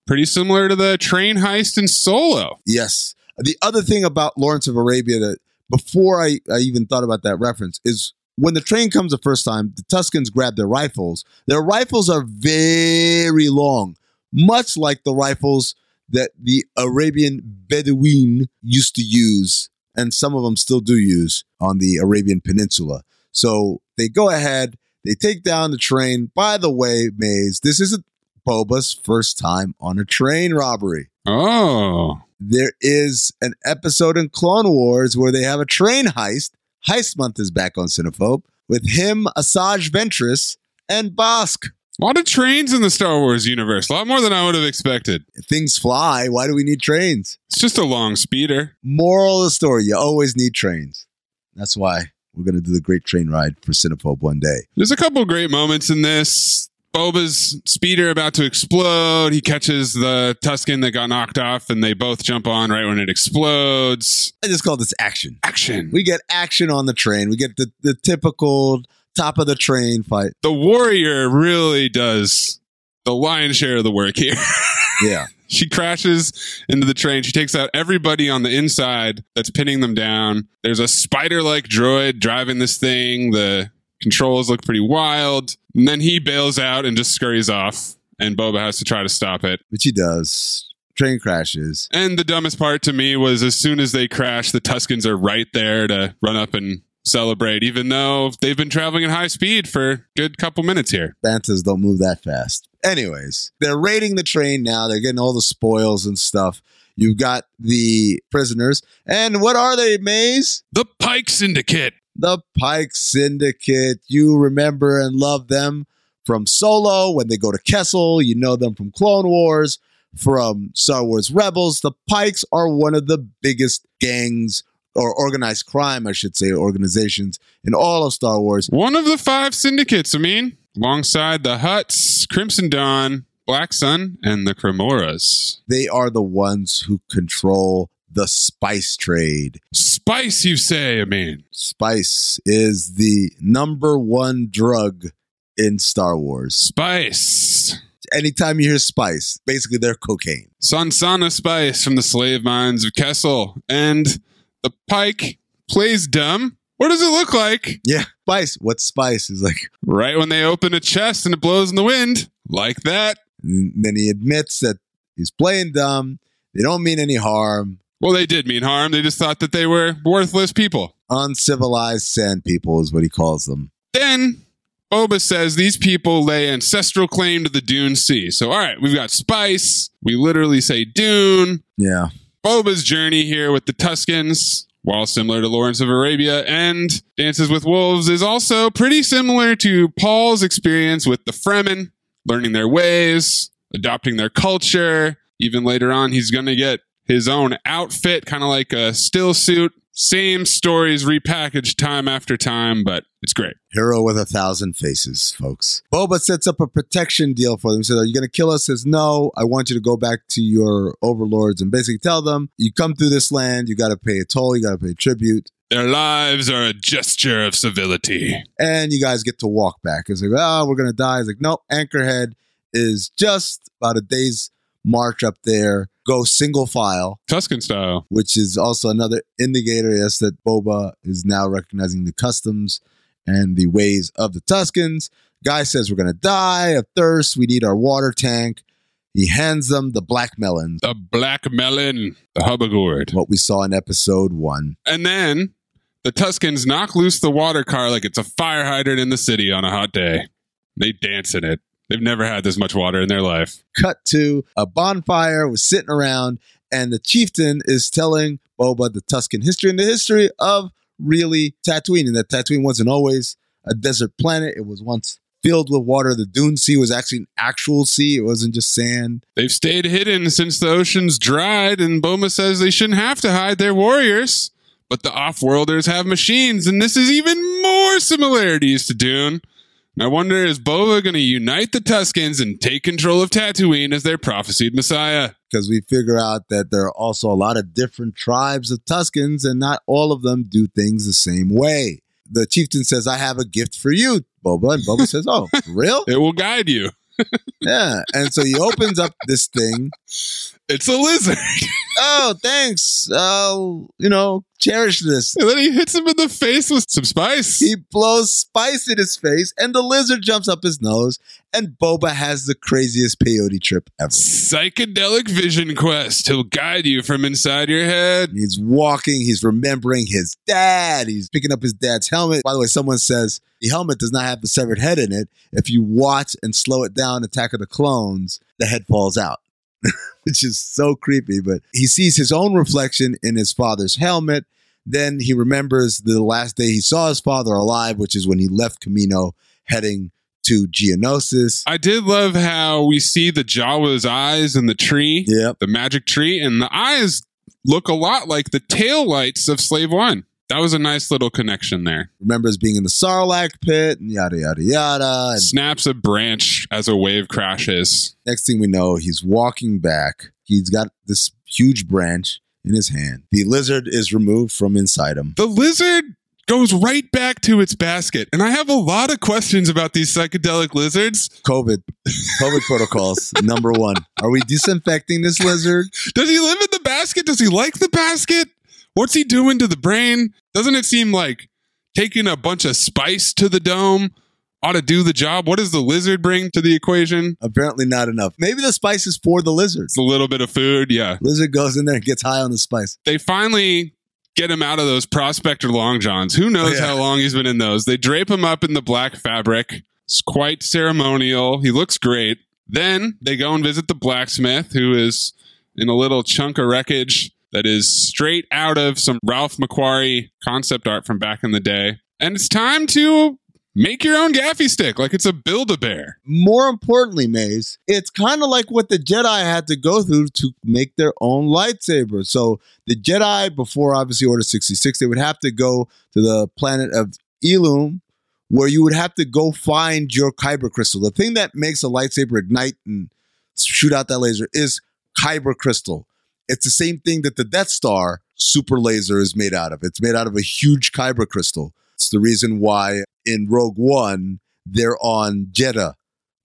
pretty similar to the train heist in Solo. Yes. The other thing about Lawrence of Arabia that before I, I even thought about that reference is when the train comes the first time, the Tuskens grab their rifles. Their rifles are very long, much like the rifles that the Arabian Bedouin used to use, and some of them still do use on the Arabian Peninsula. So they go ahead, they take down the train. By the way, Maze, this isn't Boba's first time on a train robbery Oh. there is an episode in Clone Wars where they have a train heist. Heist Month is back on Cinephobe with him, Asajj Ventress, and Bossk. A lot of trains in the Star Wars universe. A lot more than I would have expected. Things fly. Why do we need trains? It's just a long speeder. Moral of the story you always need trains. That's why we're going to do the great train ride for Cinephobe one day. There's a couple great moments in this. Boba's speeder about to explode. He catches the Tusken that got knocked off, and they both jump on right when it explodes. I just call this action. Action. We get action on the train. We get the, the typical top of the train fight. The warrior really does the lion's share of the work here. Yeah. She crashes into the train. She takes out everybody on the inside that's pinning them down. There's a spider like droid driving this thing. The controls look pretty wild. And then he bails out and just scurries off. And Boba has to try to stop it. Which he does. Train crashes. And the dumbest part to me was as soon as they crash, the Tuskens are right there to run up and celebrate, even though they've been traveling at high speed for a good couple minutes here. Banthas don't move that fast. Anyways, they're raiding the train now. They're getting all the spoils and stuff. You've got the prisoners. And what are they, Maze? The Pike Syndicate. The Pike Syndicate. You remember and love them from Solo when they go to Kessel. You know them from Clone Wars, from Star Wars Rebels. The Pikes are one of the biggest gangs or organized crime, I should say, organizations in all of Star Wars. One of the five syndicates, I mean, alongside the Hutts, Crimson Dawn, Black Sun, and the Crymorahs. They are the ones who control the spice trade. Spice, you say, I mean. Spice is the number one drug in Star Wars. Spice. Anytime you hear spice, basically they're cocaine. Sansana Spice from the slave mines of Kessel. And the Pike plays dumb. What does it look like? Yeah, spice. What spice? Is like Right when they open a chest and it blows in the wind. Like that. and then he admits that he's playing dumb. They don't mean any harm. Well, they did mean harm. They just thought that they were worthless people. Uncivilized sand people is what he calls them. Then Boba says these people lay ancestral claim to the Dune Sea. So, all right, we've got Spice. We literally say Dune. Yeah. Boba's journey here with the Tuskens, while similar to Lawrence of Arabia and Dances with Wolves, is also pretty similar to Paul's experience with the Fremen, learning their ways, adopting their culture. Even later on, he's going to get his own outfit, kind of like a still suit. Same stories repackaged time after time, but it's great. Hero with a thousand faces, folks. Boba sets up a protection deal for them. He said, Are you going to kill us? Says, No, I want you to go back to your overlords and basically tell them, You come through this land, you got to pay a toll, you got to pay tribute, Their lives are a gesture of civility. and you guys get to walk back. It's like, Oh, we're going to die. It's like, No, Anchorhead is just about a day's march up there. Go single file, Tusken style. which is also another indicator, yes, that Boba is now recognizing the customs and the ways of the Tuskens. Guy says we're gonna die of thirst. We need our water tank. He hands them the black melons, The black melon, the hubba gourd. what we saw in episode one. And then the Tuskens knock loose the water car like it's a fire hydrant in the city on a hot day. They dance in it. They've never had this much water in their life. cut to a bonfire was sitting around and the chieftain is telling boba the tusken history and the history of really tatooine and that tatooine wasn't always a desert planet it was once filled with water the dune sea was actually an actual sea it wasn't just sand They've stayed hidden since the oceans dried, and Boba says they shouldn't have to hide their warriors. But the off-worlders have machines, and this is even more similarities to Dune. And I wonder, is Boba going to unite the Tuskens and take control of Tatooine as their prophesied messiah? because we figure out that there are also a lot of different tribes of tuskens and not all of them do things the same way the chieftain says i have a gift for you boba and boba says oh real It will guide you. yeah and so he opens up this thing It's a lizard. oh, thanks. I'll, you know, cherish this. and then he hits him in the face with some spice. He blows spice in his face, and the lizard jumps up his nose, and Boba has the craziest peyote trip ever. Psychedelic vision quest. He'll guide you from inside your head. He's walking, he's remembering his dad, he's picking up his dad's helmet. By the way, someone says the helmet does not have the severed head in it. If you watch and slow it down, Attack of the Clones, the head falls out. Which is so creepy, but he sees his own reflection in his father's helmet. Then he remembers the last day he saw his father alive, which is when he left Kamino heading to Geonosis. I did love how we see the Jawa's eyes in the tree, Yep. the magic tree, and the eyes look a lot like the tail lights of Slave One. That was a nice little connection there. Remembers being in the Sarlacc pit and yada, yada, yada. And Snaps a branch as a wave crashes. Next thing we know, he's walking back. He's got this huge branch in his hand. The lizard is removed from inside him. The lizard goes right back to its basket. And I have a lot of questions about these psychedelic lizards. COVID, COVID protocols, number one. Are we disinfecting this lizard? Does he live in the basket? Does he like the basket? What's he doing to the brain? Doesn't it seem like taking a bunch of spice to the dome ought to do the job? What does the lizard bring to the equation? Apparently not enough. Maybe the spice is for the lizards. It's a little bit of food, yeah. Lizard goes in there and gets high on the spice. They finally get him out of those prospector long johns. Who knows Yeah. how long he's been in those? They drape him up in the black fabric. It's quite ceremonial. He looks great. Then they go and visit the blacksmith, who is in a little chunk of wreckage that is straight out of some Ralph McQuarrie concept art from back in the day. And it's time to make your own gaffi stick, like it's a build a bear. More importantly, Maze, it's kind of like what the Jedi had to go through to make their own lightsaber. So the Jedi, before obviously Order 66, they would have to go to the planet of Ilum, where you would have to go find your kyber crystal. The thing that makes a lightsaber ignite and shoot out that laser is kyber crystal. It's the same thing that the Death Star super laser is made out of. It's made out of a huge kyber crystal. It's the reason why in Rogue One they're on Jedha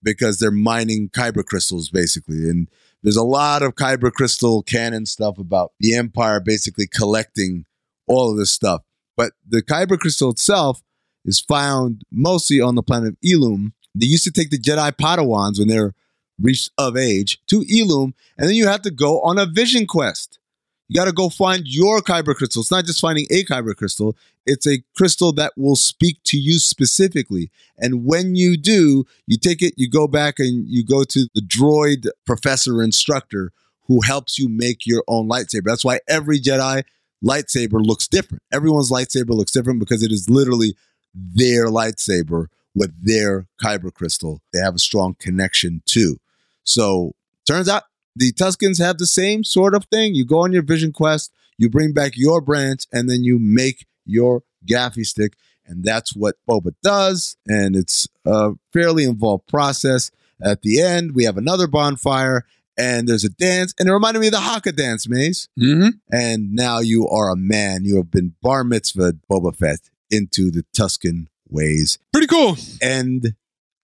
because they're mining kyber crystals basically. And there's a lot of kyber crystal canon stuff about the Empire basically collecting all of this stuff. But the kyber crystal itself is found mostly on the planet of Ilum. They used to take the Jedi Padawans when they're reached of age to Ilum, and then you have to go on a vision quest. You got to go find your kyber crystal. It's not just finding a kyber crystal, it's a crystal that will speak to you specifically. And when you do, you take it, you go back and you go to the droid professor instructor who helps you make your own lightsaber. That's why every Jedi lightsaber looks different. Everyone's lightsaber looks different because it is literally their lightsaber with their kyber crystal. They have a strong connection too. So turns out the Tuskens have the same sort of thing. You go on your vision quest, you bring back your branch, and then you make your gaffi stick. And that's what Boba does. And it's a fairly involved process. At the end, we have another bonfire and there's a dance. And it reminded me of the Haka dance, Maze. Mm-hmm. And now you are a man. You have been bar mitzvahed Boba Fett into the Tusken ways. Pretty cool. End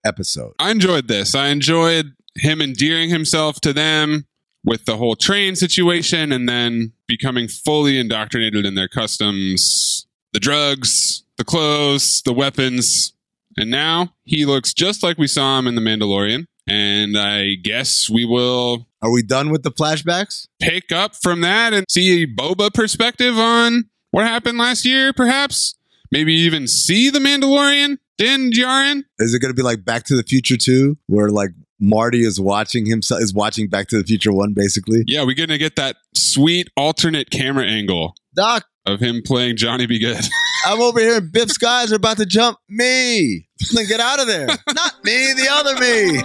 episode. I enjoyed this. I enjoyed him endearing himself to them. with the whole train situation and then becoming fully indoctrinated in their customs, the drugs, the clothes, the weapons. And now he looks just like we saw him in The Mandalorian. And I guess we will. Are we done with the flashbacks? Pick up from that and see a Boba perspective on what happened last year, perhaps. Maybe even see The Mandalorian, Din Djarin. Is it going to be like Back to the Future 2, where like Marty is watching himself, is watching Back to the Future 1, basically? Yeah, we're going to get that sweet alternate camera angle. Doc. Of him playing Johnny Be Good. I'm over here and Biff's guys are about to jump me. Then get out of there. Not me, the other me.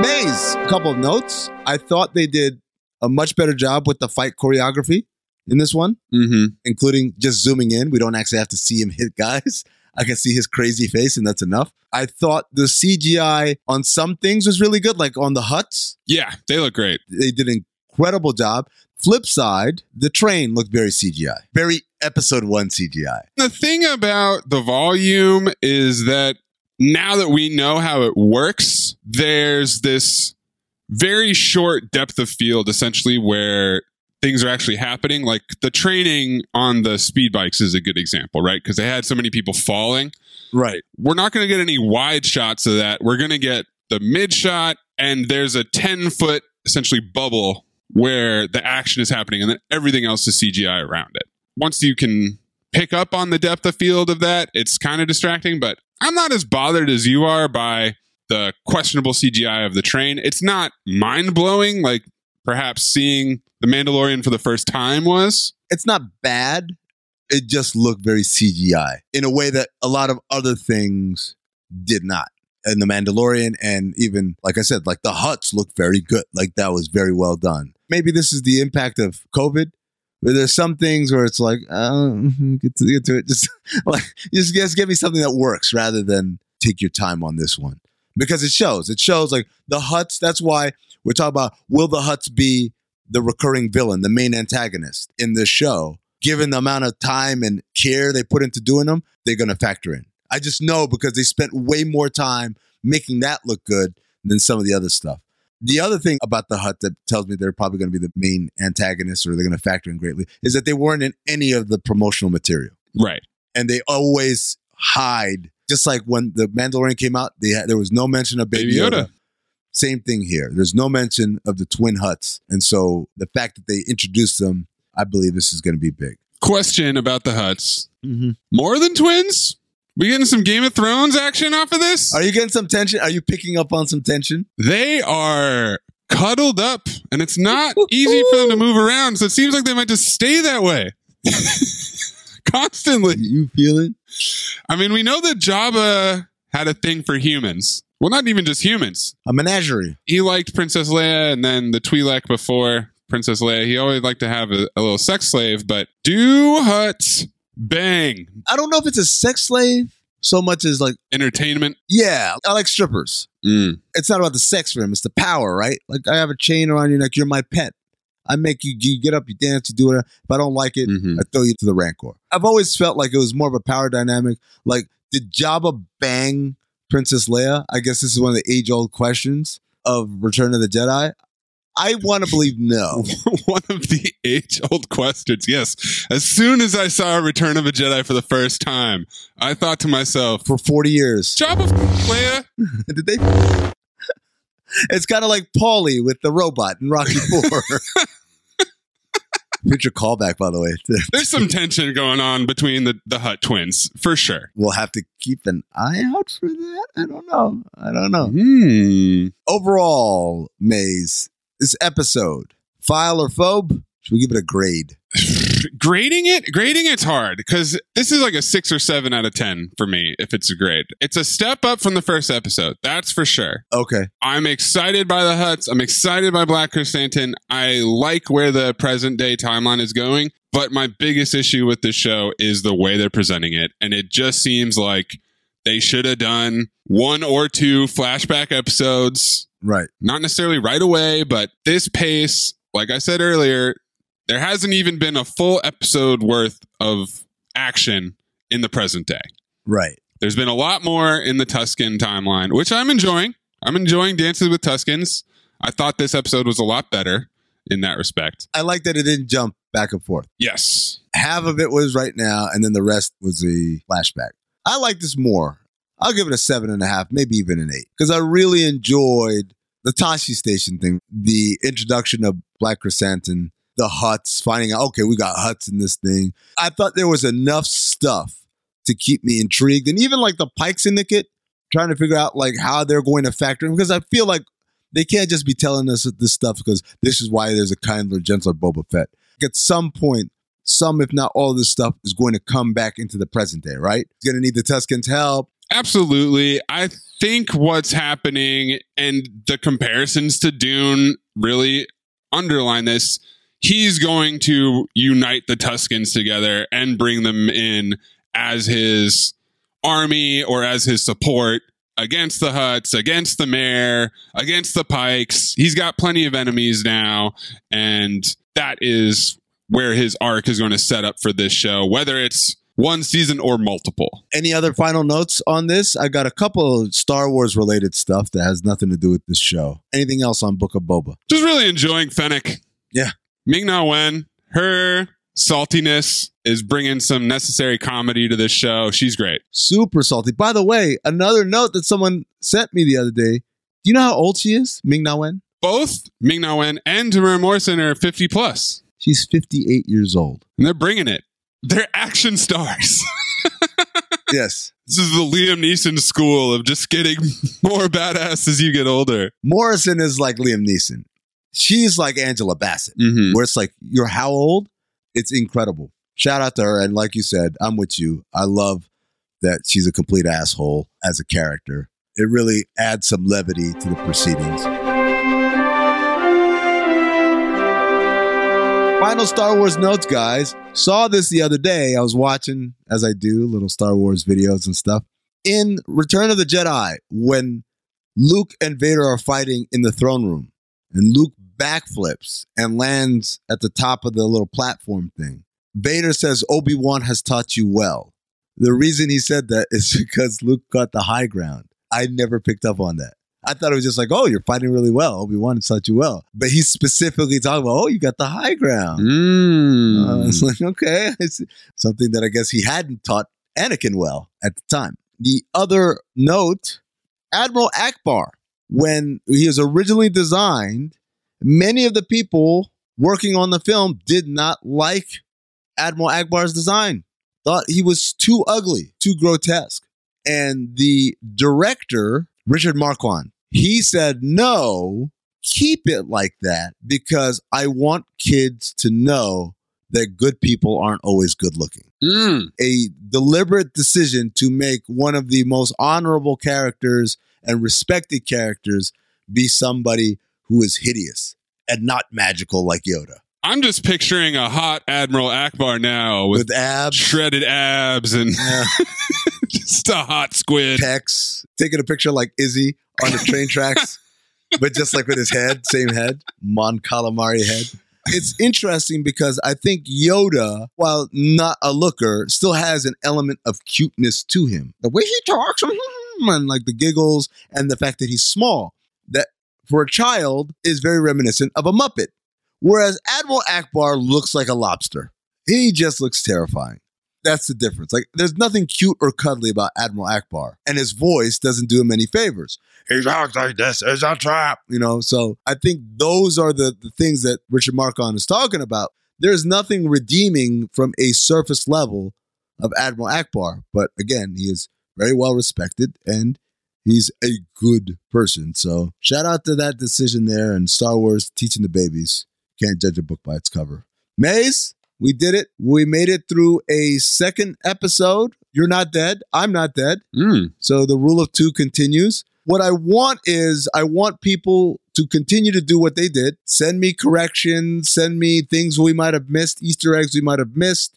Maze, a couple of notes. I thought they did a much better job with the fight choreography in this one, mm-hmm. including just zooming in. We don't actually have to see him hit guys. I can see his crazy face, and that's enough. I thought the CGI on some things was really good, like on the Hutts. Yeah, they look great. They did an incredible job. Flip side, the train looked very CGI, very episode one CGI. The thing about the volume is that now that we know how it works, there's this very short depth of field essentially where things are actually happening. Like the training on the speed bikes is a good example, right? Because they had so many people falling. Right. We're not going to get any wide shots of that. We're going to get the mid shot, and there's a 10 foot essentially bubble where the action is happening, and then everything else is CGI around it. Once you can pick up on the depth of field of that, it's kind of distracting, but I'm not as bothered as you are by the questionable CGI of the train. It's not mind blowing like perhaps seeing The Mandalorian for the first time was. It's not bad. It just looked very CGI in a way that a lot of other things did not. And The Mandalorian, and even, like I said, like the Hutts looked very good. Like that was very well done. Maybe this is the impact of COVID. There's some things where it's like, uh, get, to, get to it. Just like, just, just give me something that works rather than take your time on this one because it shows. It shows like the Hutts. That's why we're talking about will the Hutts be the recurring villain, the main antagonist in this show? Given the amount of time and care they put into doing them, they're going to factor in. I just know because they spent way more time making that look good than some of the other stuff. The other thing about the Hutt that tells me they're probably going to be the main antagonist or they're going to factor in greatly is that they weren't in any of the promotional material. Right. And they always hide just like when the Mandalorian came out, they had, there was no mention of Baby, Baby Yoda. Yoda. Same thing here. There's no mention of the twin Hutts, and so the fact that they introduced them, I believe this is going to be big. Question about the Hutts. Mm-hmm. More than twins? We getting some Game of Thrones action off of this? Are you getting some tension? Are you picking up on some tension? They are cuddled up, and it's not easy for them to move around. So it seems like they might just stay that way constantly. You feeling? I mean, we know that Jabba had a thing for humans. Well, not even just humans. A menagerie. He liked Princess Leia and then the Twi'lek before Princess Leia. He always liked to have a, a little sex slave, but do Hutts bang I don't know if it's a sex slave so much as like, entertainment? yeah, I like strippers. Mm. It's not about the sex for him; it's the power, right? Like I have a chain around your neck. You're my pet. I make you, you get up, you dance, you do it. If I don't like it, Mhm. I throw you to the Rancor. I've always felt like it was more of a power dynamic. Like, did Jabba bang Princess Leia? I guess this is one of the age old questions of Return of the Jedi. I want to believe no. One of the age old questions. Yes. As soon as I saw Return of a Jedi for the first time, I thought to myself, For 40 years. Jabba f- Leia? Did they? It's kind of like Paulie with the robot in Rocky Four. Future callback, by the way. There's some tension going on between the, the Hutt twins, for sure. We'll have to keep an eye out for that. I don't know. I don't know. Hmm. Overall, Maze, this episode, file or phobe? Should we give it a grade? grading it grading it's hard because this is like a six or seven out of ten for me if it's a grade it's a step up from the first episode that's for sure Okay. i'm excited by the Hutts i'm excited by Black Krrsantan i like where the present day timeline is going but my biggest issue with this show is the way they're presenting it and it just seems like they should have done one or two flashback episodes Right. not necessarily right away, but this pace, like I said earlier, there hasn't even been a full episode worth of action in the present day. Right. There's been a lot more in the Tuscan timeline, which I'm enjoying. I'm enjoying Dances with Tuscans. I thought this episode was a lot better in that respect. I like that it didn't jump back and forth. Yes. Half of it was right now, and then the rest was a flashback. I like this more. I'll give it a seven and a half, maybe even an eight, because I really enjoyed the Tashi Station thing, the introduction of Black Krrsantan, the Hutts, finding out, okay, we got Hutts in this thing. I thought there was enough stuff to keep me intrigued. And even like the Pike Syndicate, trying to figure out like how they're going to factor in, because I feel like they can't just be telling us this stuff because this is why there's a kindler, gentler Boba Fett. At some point, some, if not all of this stuff, is going to come back into the present day, right? It's going to need the Tuskens' help. Absolutely. I think what's happening and the comparisons to Dune really underline this. He's going to unite the Tuskens together and bring them in as his army or as his support against the Hutts, against the mayor, against the Pikes. He's got plenty of enemies now, and that is where his arc is going to set up for this show, whether it's one season or multiple. Any other final notes on this? I got a couple of Star Wars related stuff that has nothing to do with this show. Anything else on Book of Boba? Just really enjoying Fennec. Yeah. Ming Na Wen, her saltiness is bringing some necessary comedy to this show. She's great. Super salty. By the way, another note that someone sent me the other day. Do you know how old she is, Ming Na Wen? Both Ming Na Wen and Temuera Morrison are 50 plus. She's 58 years old. And they're bringing it. They're action stars. yes. This is the Liam Neeson school of just getting more badass as you get older. Morrison is like Liam Neeson. She's like Angela Bassett, Mhm. where it's like, you're how old? It's incredible. Shout out to her. And like you said, I'm with you. I love that she's a complete asshole as a character. It really adds some levity to the proceedings. Final Star Wars notes, guys. Saw this the other day. I was watching, as I do, little Star Wars videos and stuff. In Return of the Jedi, when Luke and Vader are fighting in the throne room, and Luke backflips and lands at the top of the little platform thing. Vader says, Obi Wan has taught you well. The reason he said that is because Luke got the high ground. I never picked up on that. I thought it was just like, oh, you're fighting really well. Obi Wan taught you well. But he's specifically talking about, oh, you got the high ground. Mm. Uh, it's like, okay. It's something that I guess he hadn't taught Anakin well at the time. The other note Admiral Ackbar, when he was originally designed, many of the people working on the film did not like Admiral Ackbar's design, thought he was too ugly, too grotesque. And the director, Richard Marquand, he said, no, keep it like that because I want kids to know that good people aren't always good looking. Hmm. A deliberate decision to make one of the most honorable characters and respected characters be somebody who is hideous and not magical like Yoda. I'm just picturing a hot Admiral Ackbar now with, With abs, shredded abs and just a hot squid. pecs, taking a picture like Izzy on the train tracks, but just like with his head, same head, Mon Calamari head. It's interesting because I think Yoda, while not a looker, still has an element of cuteness to him. The way he talks and like the giggles and the fact that he's small, that for a child is very reminiscent of a Muppet. Whereas Admiral Ackbar looks like a lobster. He just looks terrifying. That's the difference. Like, there's nothing cute or cuddly about Admiral Ackbar, and his voice doesn't do him any favors. He talks like this is a trap, you know. So I think those are the, the things that Richard Marquand is talking about. There's nothing redeeming from a surface level of Admiral Ackbar, but again, he is very well respected and he's a good person. So shout out to that decision there and Star Wars teaching the babies. Can't judge a book by its cover. Maze, we did it. We made it through a second episode. You're not dead. I'm not dead. Hmm. So the rule of two continues. What I want is I want people to continue to do what they did. Send me corrections, send me things we might have missed, Easter eggs we might have missed,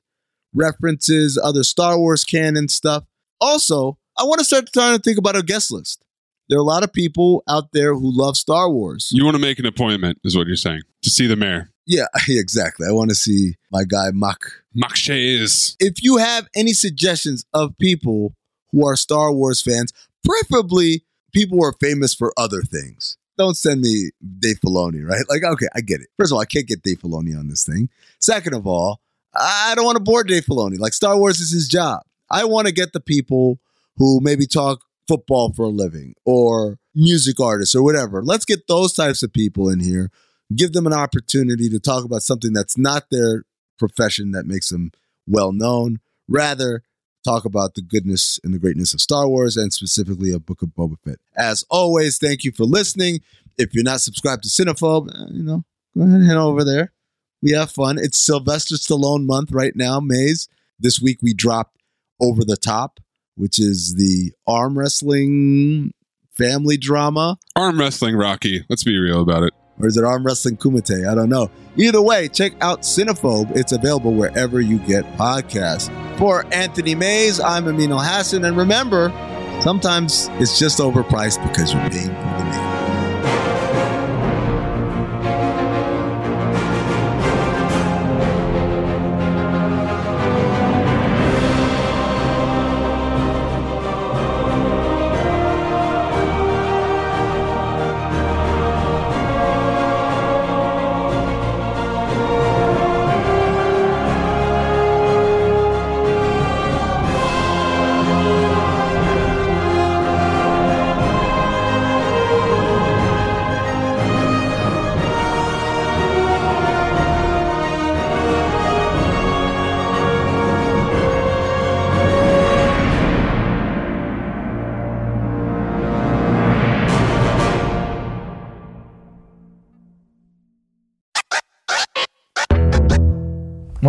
references, other Star Wars canon stuff. Also, I want to start trying to think about a guest list. There are a lot of people out there who love Star Wars. You want to make an appointment, is what you're saying, to see the mayor. Yeah, exactly. I want to see my guy Mok. Mok Shaiz. If you have any suggestions of people who are Star Wars fans, preferably people who are famous for other things. Don't send me Dave Filoni, right? Like, okay, I get it. First of all, I can't get Dave Filoni on this thing. Second of all, I don't want to bore Dave Filoni. Like, Star Wars is his job. I want to get the people who maybe talk football for a living or music artists or whatever. Let's get those types of people in here, give them an opportunity to talk about something that's not their profession that makes them well known. Rather, talk about the goodness and the greatness of Star Wars and specifically a Book of Boba Fett. As always, thank you for listening. If you're not subscribed to Cinephobe, uh, you know, go ahead and head over there. We have fun. It's Sylvester Stallone month right now, Maze. This week we dropped Over the Top, which is the arm wrestling family drama. Arm wrestling Rocky. Let's be real about it. Or is it arm wrestling Kumite? I don't know. Either way, check out Cinephobe. It's available wherever you get podcasts. For Anthony Mays, I'm Amin Elhassan. And remember, sometimes it's just overpriced because you're paying for the name.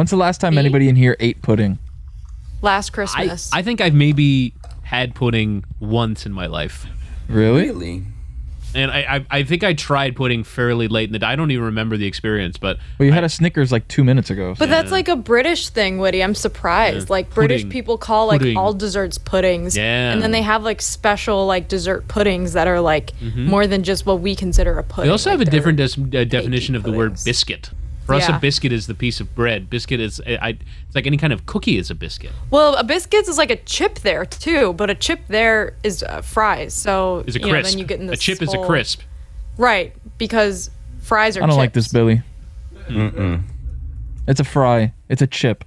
When's the last time anybody in here ate pudding? Last I, Christmas. I think I've maybe had pudding once in my life. Really? Really? And I, I, I think I tried pudding fairly late in the day. I don't even remember the experience, but Well, you had a Snickers like two minutes ago. But that's like a British thing, Woody. I'm surprised. Yeah. Like British Pudding. people call like Pudding. all desserts puddings. Yeah. And then they have like special like dessert puddings that are like more than just what we consider a pudding. we also have a Like, they're- different des- uh, definition of the word biscuit. For us, Yeah. a biscuit is the piece of bread. Biscuit is I, I, it's like any kind of cookie is a biscuit. Well, a biscuit is like a chip there too, but a chip there is uh, fries. So Is a you know, crisp. then you get in this a this chip is a crisp. Right, because fries are I don't like this, Billy. Mm-mm. It's a fry. It's a chip.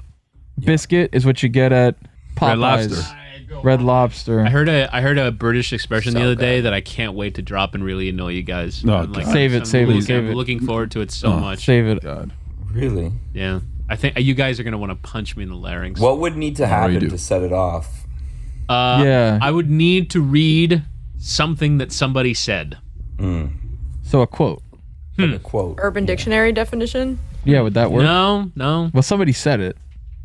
Biscuit is what you get at Popeyes. Red Lobster. Red Lobster. I heard a I heard a British expression the So other day that I can't wait to drop and really annoy you guys. Oh, I'm Save it, I'm save it, looking- save I'm it. looking forward to it so Oh, much. Save it. God. Really? Yeah, I think you guys are gonna want to punch me in the larynx. What would need to happen to set it off? Uh, Yeah. I would need to read something that somebody said. So a quote. a quote. Urban Dictionary definition. Yeah, would that work? No, no. Well, somebody said it.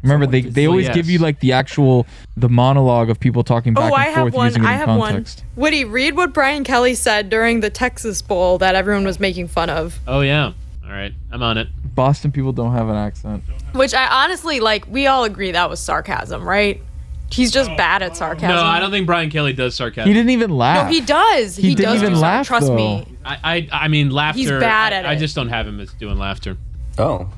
Remember, they, they always yes. give you like the actual the monologue of people talking oh, back Oh, I and have one. using it I have context. one. Woody, read what Brian Kelly said during the Texas Bowl that everyone was making fun of. Oh yeah. All right, I'm on it. Boston people don't have an accent. Which I honestly like. We all agree that was sarcasm, right? He's just oh, bad at sarcasm. No, I don't think Brian Kelly does sarcasm. He didn't even laugh. No, he does. He He, didn't does even do laugh, Trust though. me. I, I I mean laughter. He's bad at I, I just don't have him as doing laughter. Oh.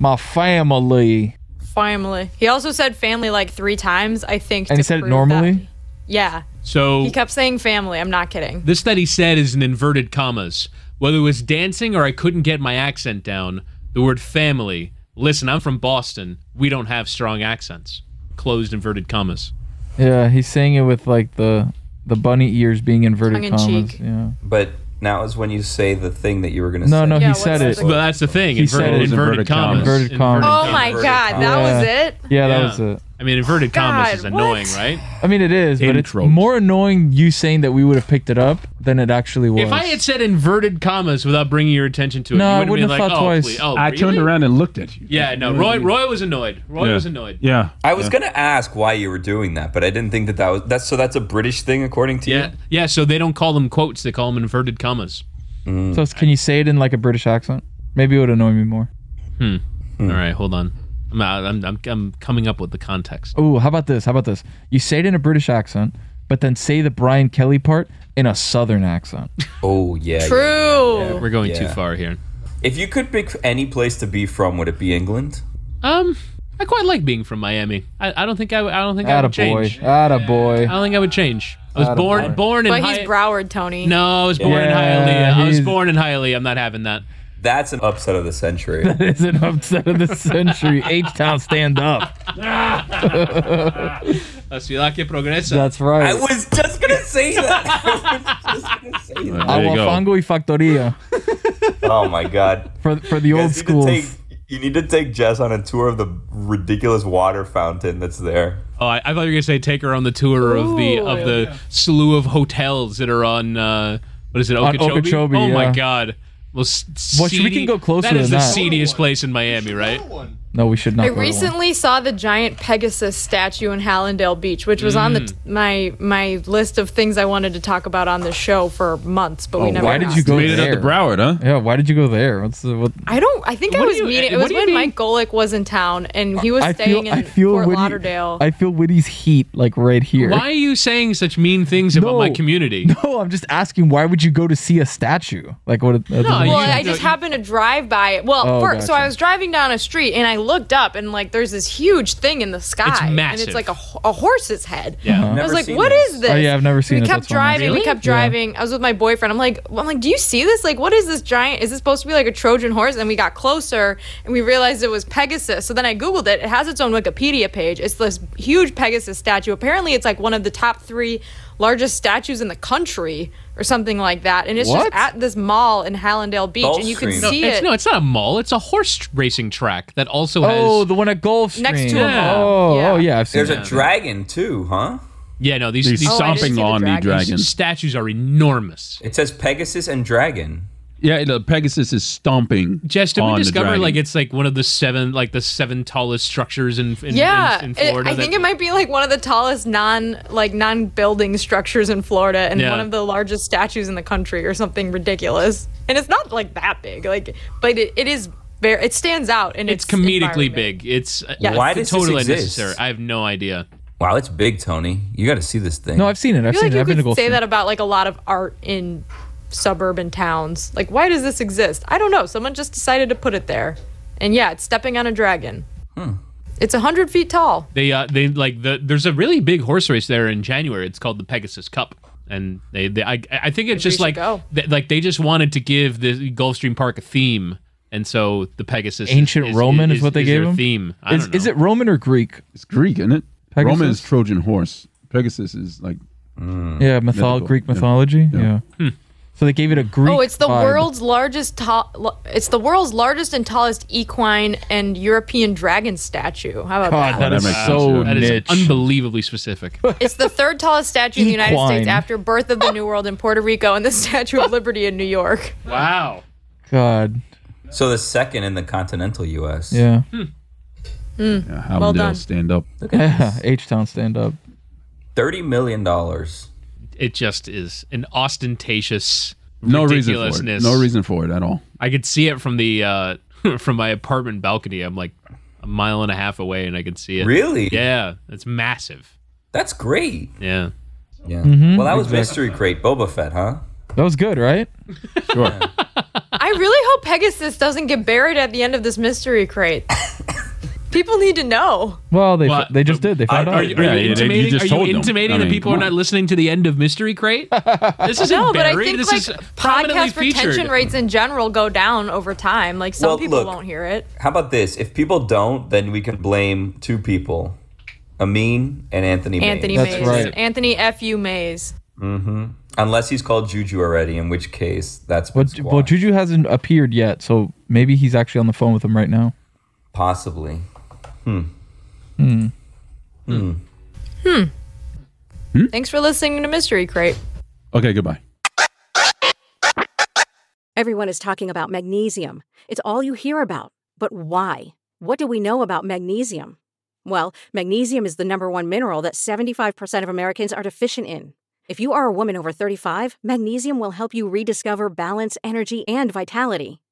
My family. Family. He also said family like three times. I think. And to he said it normally? that- Yeah. So He kept saying family. I'm not kidding. This that he said is in inverted commas. Whether it was dancing or I couldn't get my accent down, the word family. Listen, I'm from Boston. We don't have strong accents. Closed inverted commas. Yeah, he's saying it with like the the bunny ears being inverted Tongue in commas. cheek. Yeah. But now is when you say the thing that you were going to No, say. no, no, he said it. Well, that's the thing. He Inverted, said it. inverted, Inverted commas. commas. Inverted commas. Oh my God, that was Yeah. it. Yeah, that was it. I mean, inverted commas is annoying, what? right? I mean, it is, but it's more annoying you saying that we would have picked it up than it actually was. If I had said inverted commas without bringing your attention to it, No, you I would wouldn't have have been like, thought oh, twice. please. oh, I really? turned around and looked at you. Yeah, no, Roy. Roy was annoyed. Roy Yeah. was annoyed. Yeah. I was yeah. going to ask why you were doing that, but I didn't think that that was that's so that's a British thing according to you? Yeah, yeah. So they don't call them quotes; they call them inverted commas. you. so can you say it in like a British accent? Maybe it would annoy me more. Hmm. All right, hold on. I'm, I'm I'm I'm coming up with the context. Oh, how about this? How about this? You say it in a British accent, but then say the Brian Kelly part in a Southern accent. Oh yeah. yeah. True. We're going too far here. If you could pick any place to be from, would it be England? Um, I quite like being from Miami. I, I don't think I, would- I don't think I would Atta boy. change. Atta I don't think I would change. I was Atta born born in But Hi- he's Broward, Tony. No, I was born in Hialeah. I was born in Hialeah. I'm not having that. That's an upset of the century. That is an upset of the century. H Town, stand up. La ciudad que progresa. That's right. I was just gonna say that. I was just gonna say that. There you go. Aguafango y Factoria Oh my god. for for the You old guys need to schools. take- you need to take Jess on a tour of the ridiculous water fountain that's there. Oh, I, I thought you were gonna say take her on the tour of the of the slew of hotels that are on uh, what is it, On Okeechobee? Okeechobee, oh my yeah. god. Well, s- Well, we can go closer That is than the that. seediest place in Miami, right? No, we should not. I go one. recently saw the giant Pegasus statue in Hallandale Beach, which was on the t- Mm. my my list of things I wanted to talk about on the show for months, but we Oh, never. why did you go Made it there? at the Broward, huh? Yeah, why did you go there? What's the what? I don't. I think I What do was you- meeting. It what was when mean? Mike Golic was in town, and he was I staying feel in I feel Fort Whitty, Lauderdale. I feel Whitty's heat like right here. Why are you saying such mean things about my community? No, I'm just asking. Why would you go to see a statue? Like what? that doesn't well, I just happened to drive by it. Well, Oh, first, so. I was driving down a street and I looked up and like there's this huge thing in the sky, and massive. it's like a, ho- a horse's head. Yeah. Uh-huh. I was Never like, seen "What this. is this?" Oh, yeah, I've never seen we it. kept That's why I'm driving. We Really? kept Yeah. driving. I was with my boyfriend. I'm like, I'm like, do you see this? Like, what is this giant? Is this supposed to be like a Trojan horse? And we got closer and we realized it was Pegasus. So then I googled it. It has its own Wikipedia page. It's this huge Pegasus statue. Apparently, it's like one of the top three largest statues in the country or something like that. And it's What? just at this mall in Hallandale Beach, and you can Gulfstream. No, see it's, it. no, it's not a mall. It's a horse racing track that also oh, has. Oh, the one at Gulfstream. Next to a mall. Oh, Yeah. oh yeah, I've seen There's that. a dragon too, huh? yeah, no, these, He's these Oh, I didn't see stomping the on the dragon. dragon. statues are enormous. It says Pegasus and dragon. Yeah, the Pegasus is stomping. Jess, did on we the discover dragon. like it's like one of the seven like the seven tallest structures in in, yeah, in, in it- Florida? I that- think it might be like one of the tallest non like non building structures in Florida, and Yeah. one of the largest statues in the country, or something ridiculous. And it's not like that big, like, but it, it is very. It stands out, and it's it's, comedically big. It's uh, Yes. Why it's does this totally exist? unnecessary. I have no idea. Wow, it's big, Tony. You got to see this thing. No, I've seen it. I I've feel seen like it. you I've been to could say that about like a lot of art in suburban towns. Like, why does this exist? I don't know. Someone just decided to put it there, and yeah, it's stepping on a dragon. Hmm. It's a hundred feet tall. They uh they like the there's a really big horse race there in January. It's called the Pegasus Cup. And they, they I, I think it's Maybe just like should th- like they just wanted to give the Gulfstream Park a theme, and so the Pegasus Ancient is, Roman is, what they gave their him. theme. I Is, don't know. is it Roman or Greek? It's Greek, isn't it? Pegasus? Roman is Trojan horse. Pegasus is like Yeah, mythol- Mythical, Greek yeah. mythology. Yeah. Hmm. So they gave it a Greek. Oh, it's the vibe. world's largest tall. It's the world's largest and tallest equine and European dragon statue. How about God, that? that that is so yeah. That is niche. unbelievably specific. It's the third tallest statue in the United States after Birth of the New World in Puerto Rico and the Statue of Liberty in New York. wow. God. So the second in the continental U.S. Yeah. Hmm. Hmm. yeah, Hallandale done. stand up. Yeah. H Town stand up. Thirty million dollars. It just is an ostentatious No reason for it. ridiculousness. No reason for it at all. I could see it from the uh from my apartment balcony. I'm like a mile and a half away, and I could see it. Really? Yeah, it's massive. That's great. Yeah. Yeah. Mm-hmm. well, that was mystery crate Boba Fett, huh? That was good, right? Sure. I really hope Pegasus doesn't get buried at the end of this mystery crate. People need to know. Well, they Well, they just did. They found Are, out. are you, are Yeah, you you- you intimating, just are told you them. intimating I that mean, people are not listening to the end of Mystery Crate? This isn't No, but I think this like is podcast retention featured. rates in general go down over time. Like some Well, people look. won't hear it. How about this? If people don't, then we can blame two people, Amin and Anthony. Anthony That's Mays. right. Anthony F. U. Mays. Mm-hmm. Unless he's called Juju already, in which case that's Well, been Ju- well. Juju hasn't appeared yet, so maybe he's actually on the phone with him right now. possibly. Hmm. Hmm. Hmm. Hmm. Thanks for listening to Mystery Crate. Okay, goodbye. Everyone is talking about magnesium. It's all you hear about. But why? What do we know about magnesium? Well, magnesium is the number one mineral that 75% of Americans are deficient in. If you are a woman over 35, magnesium will help you rediscover balance, energy, and vitality.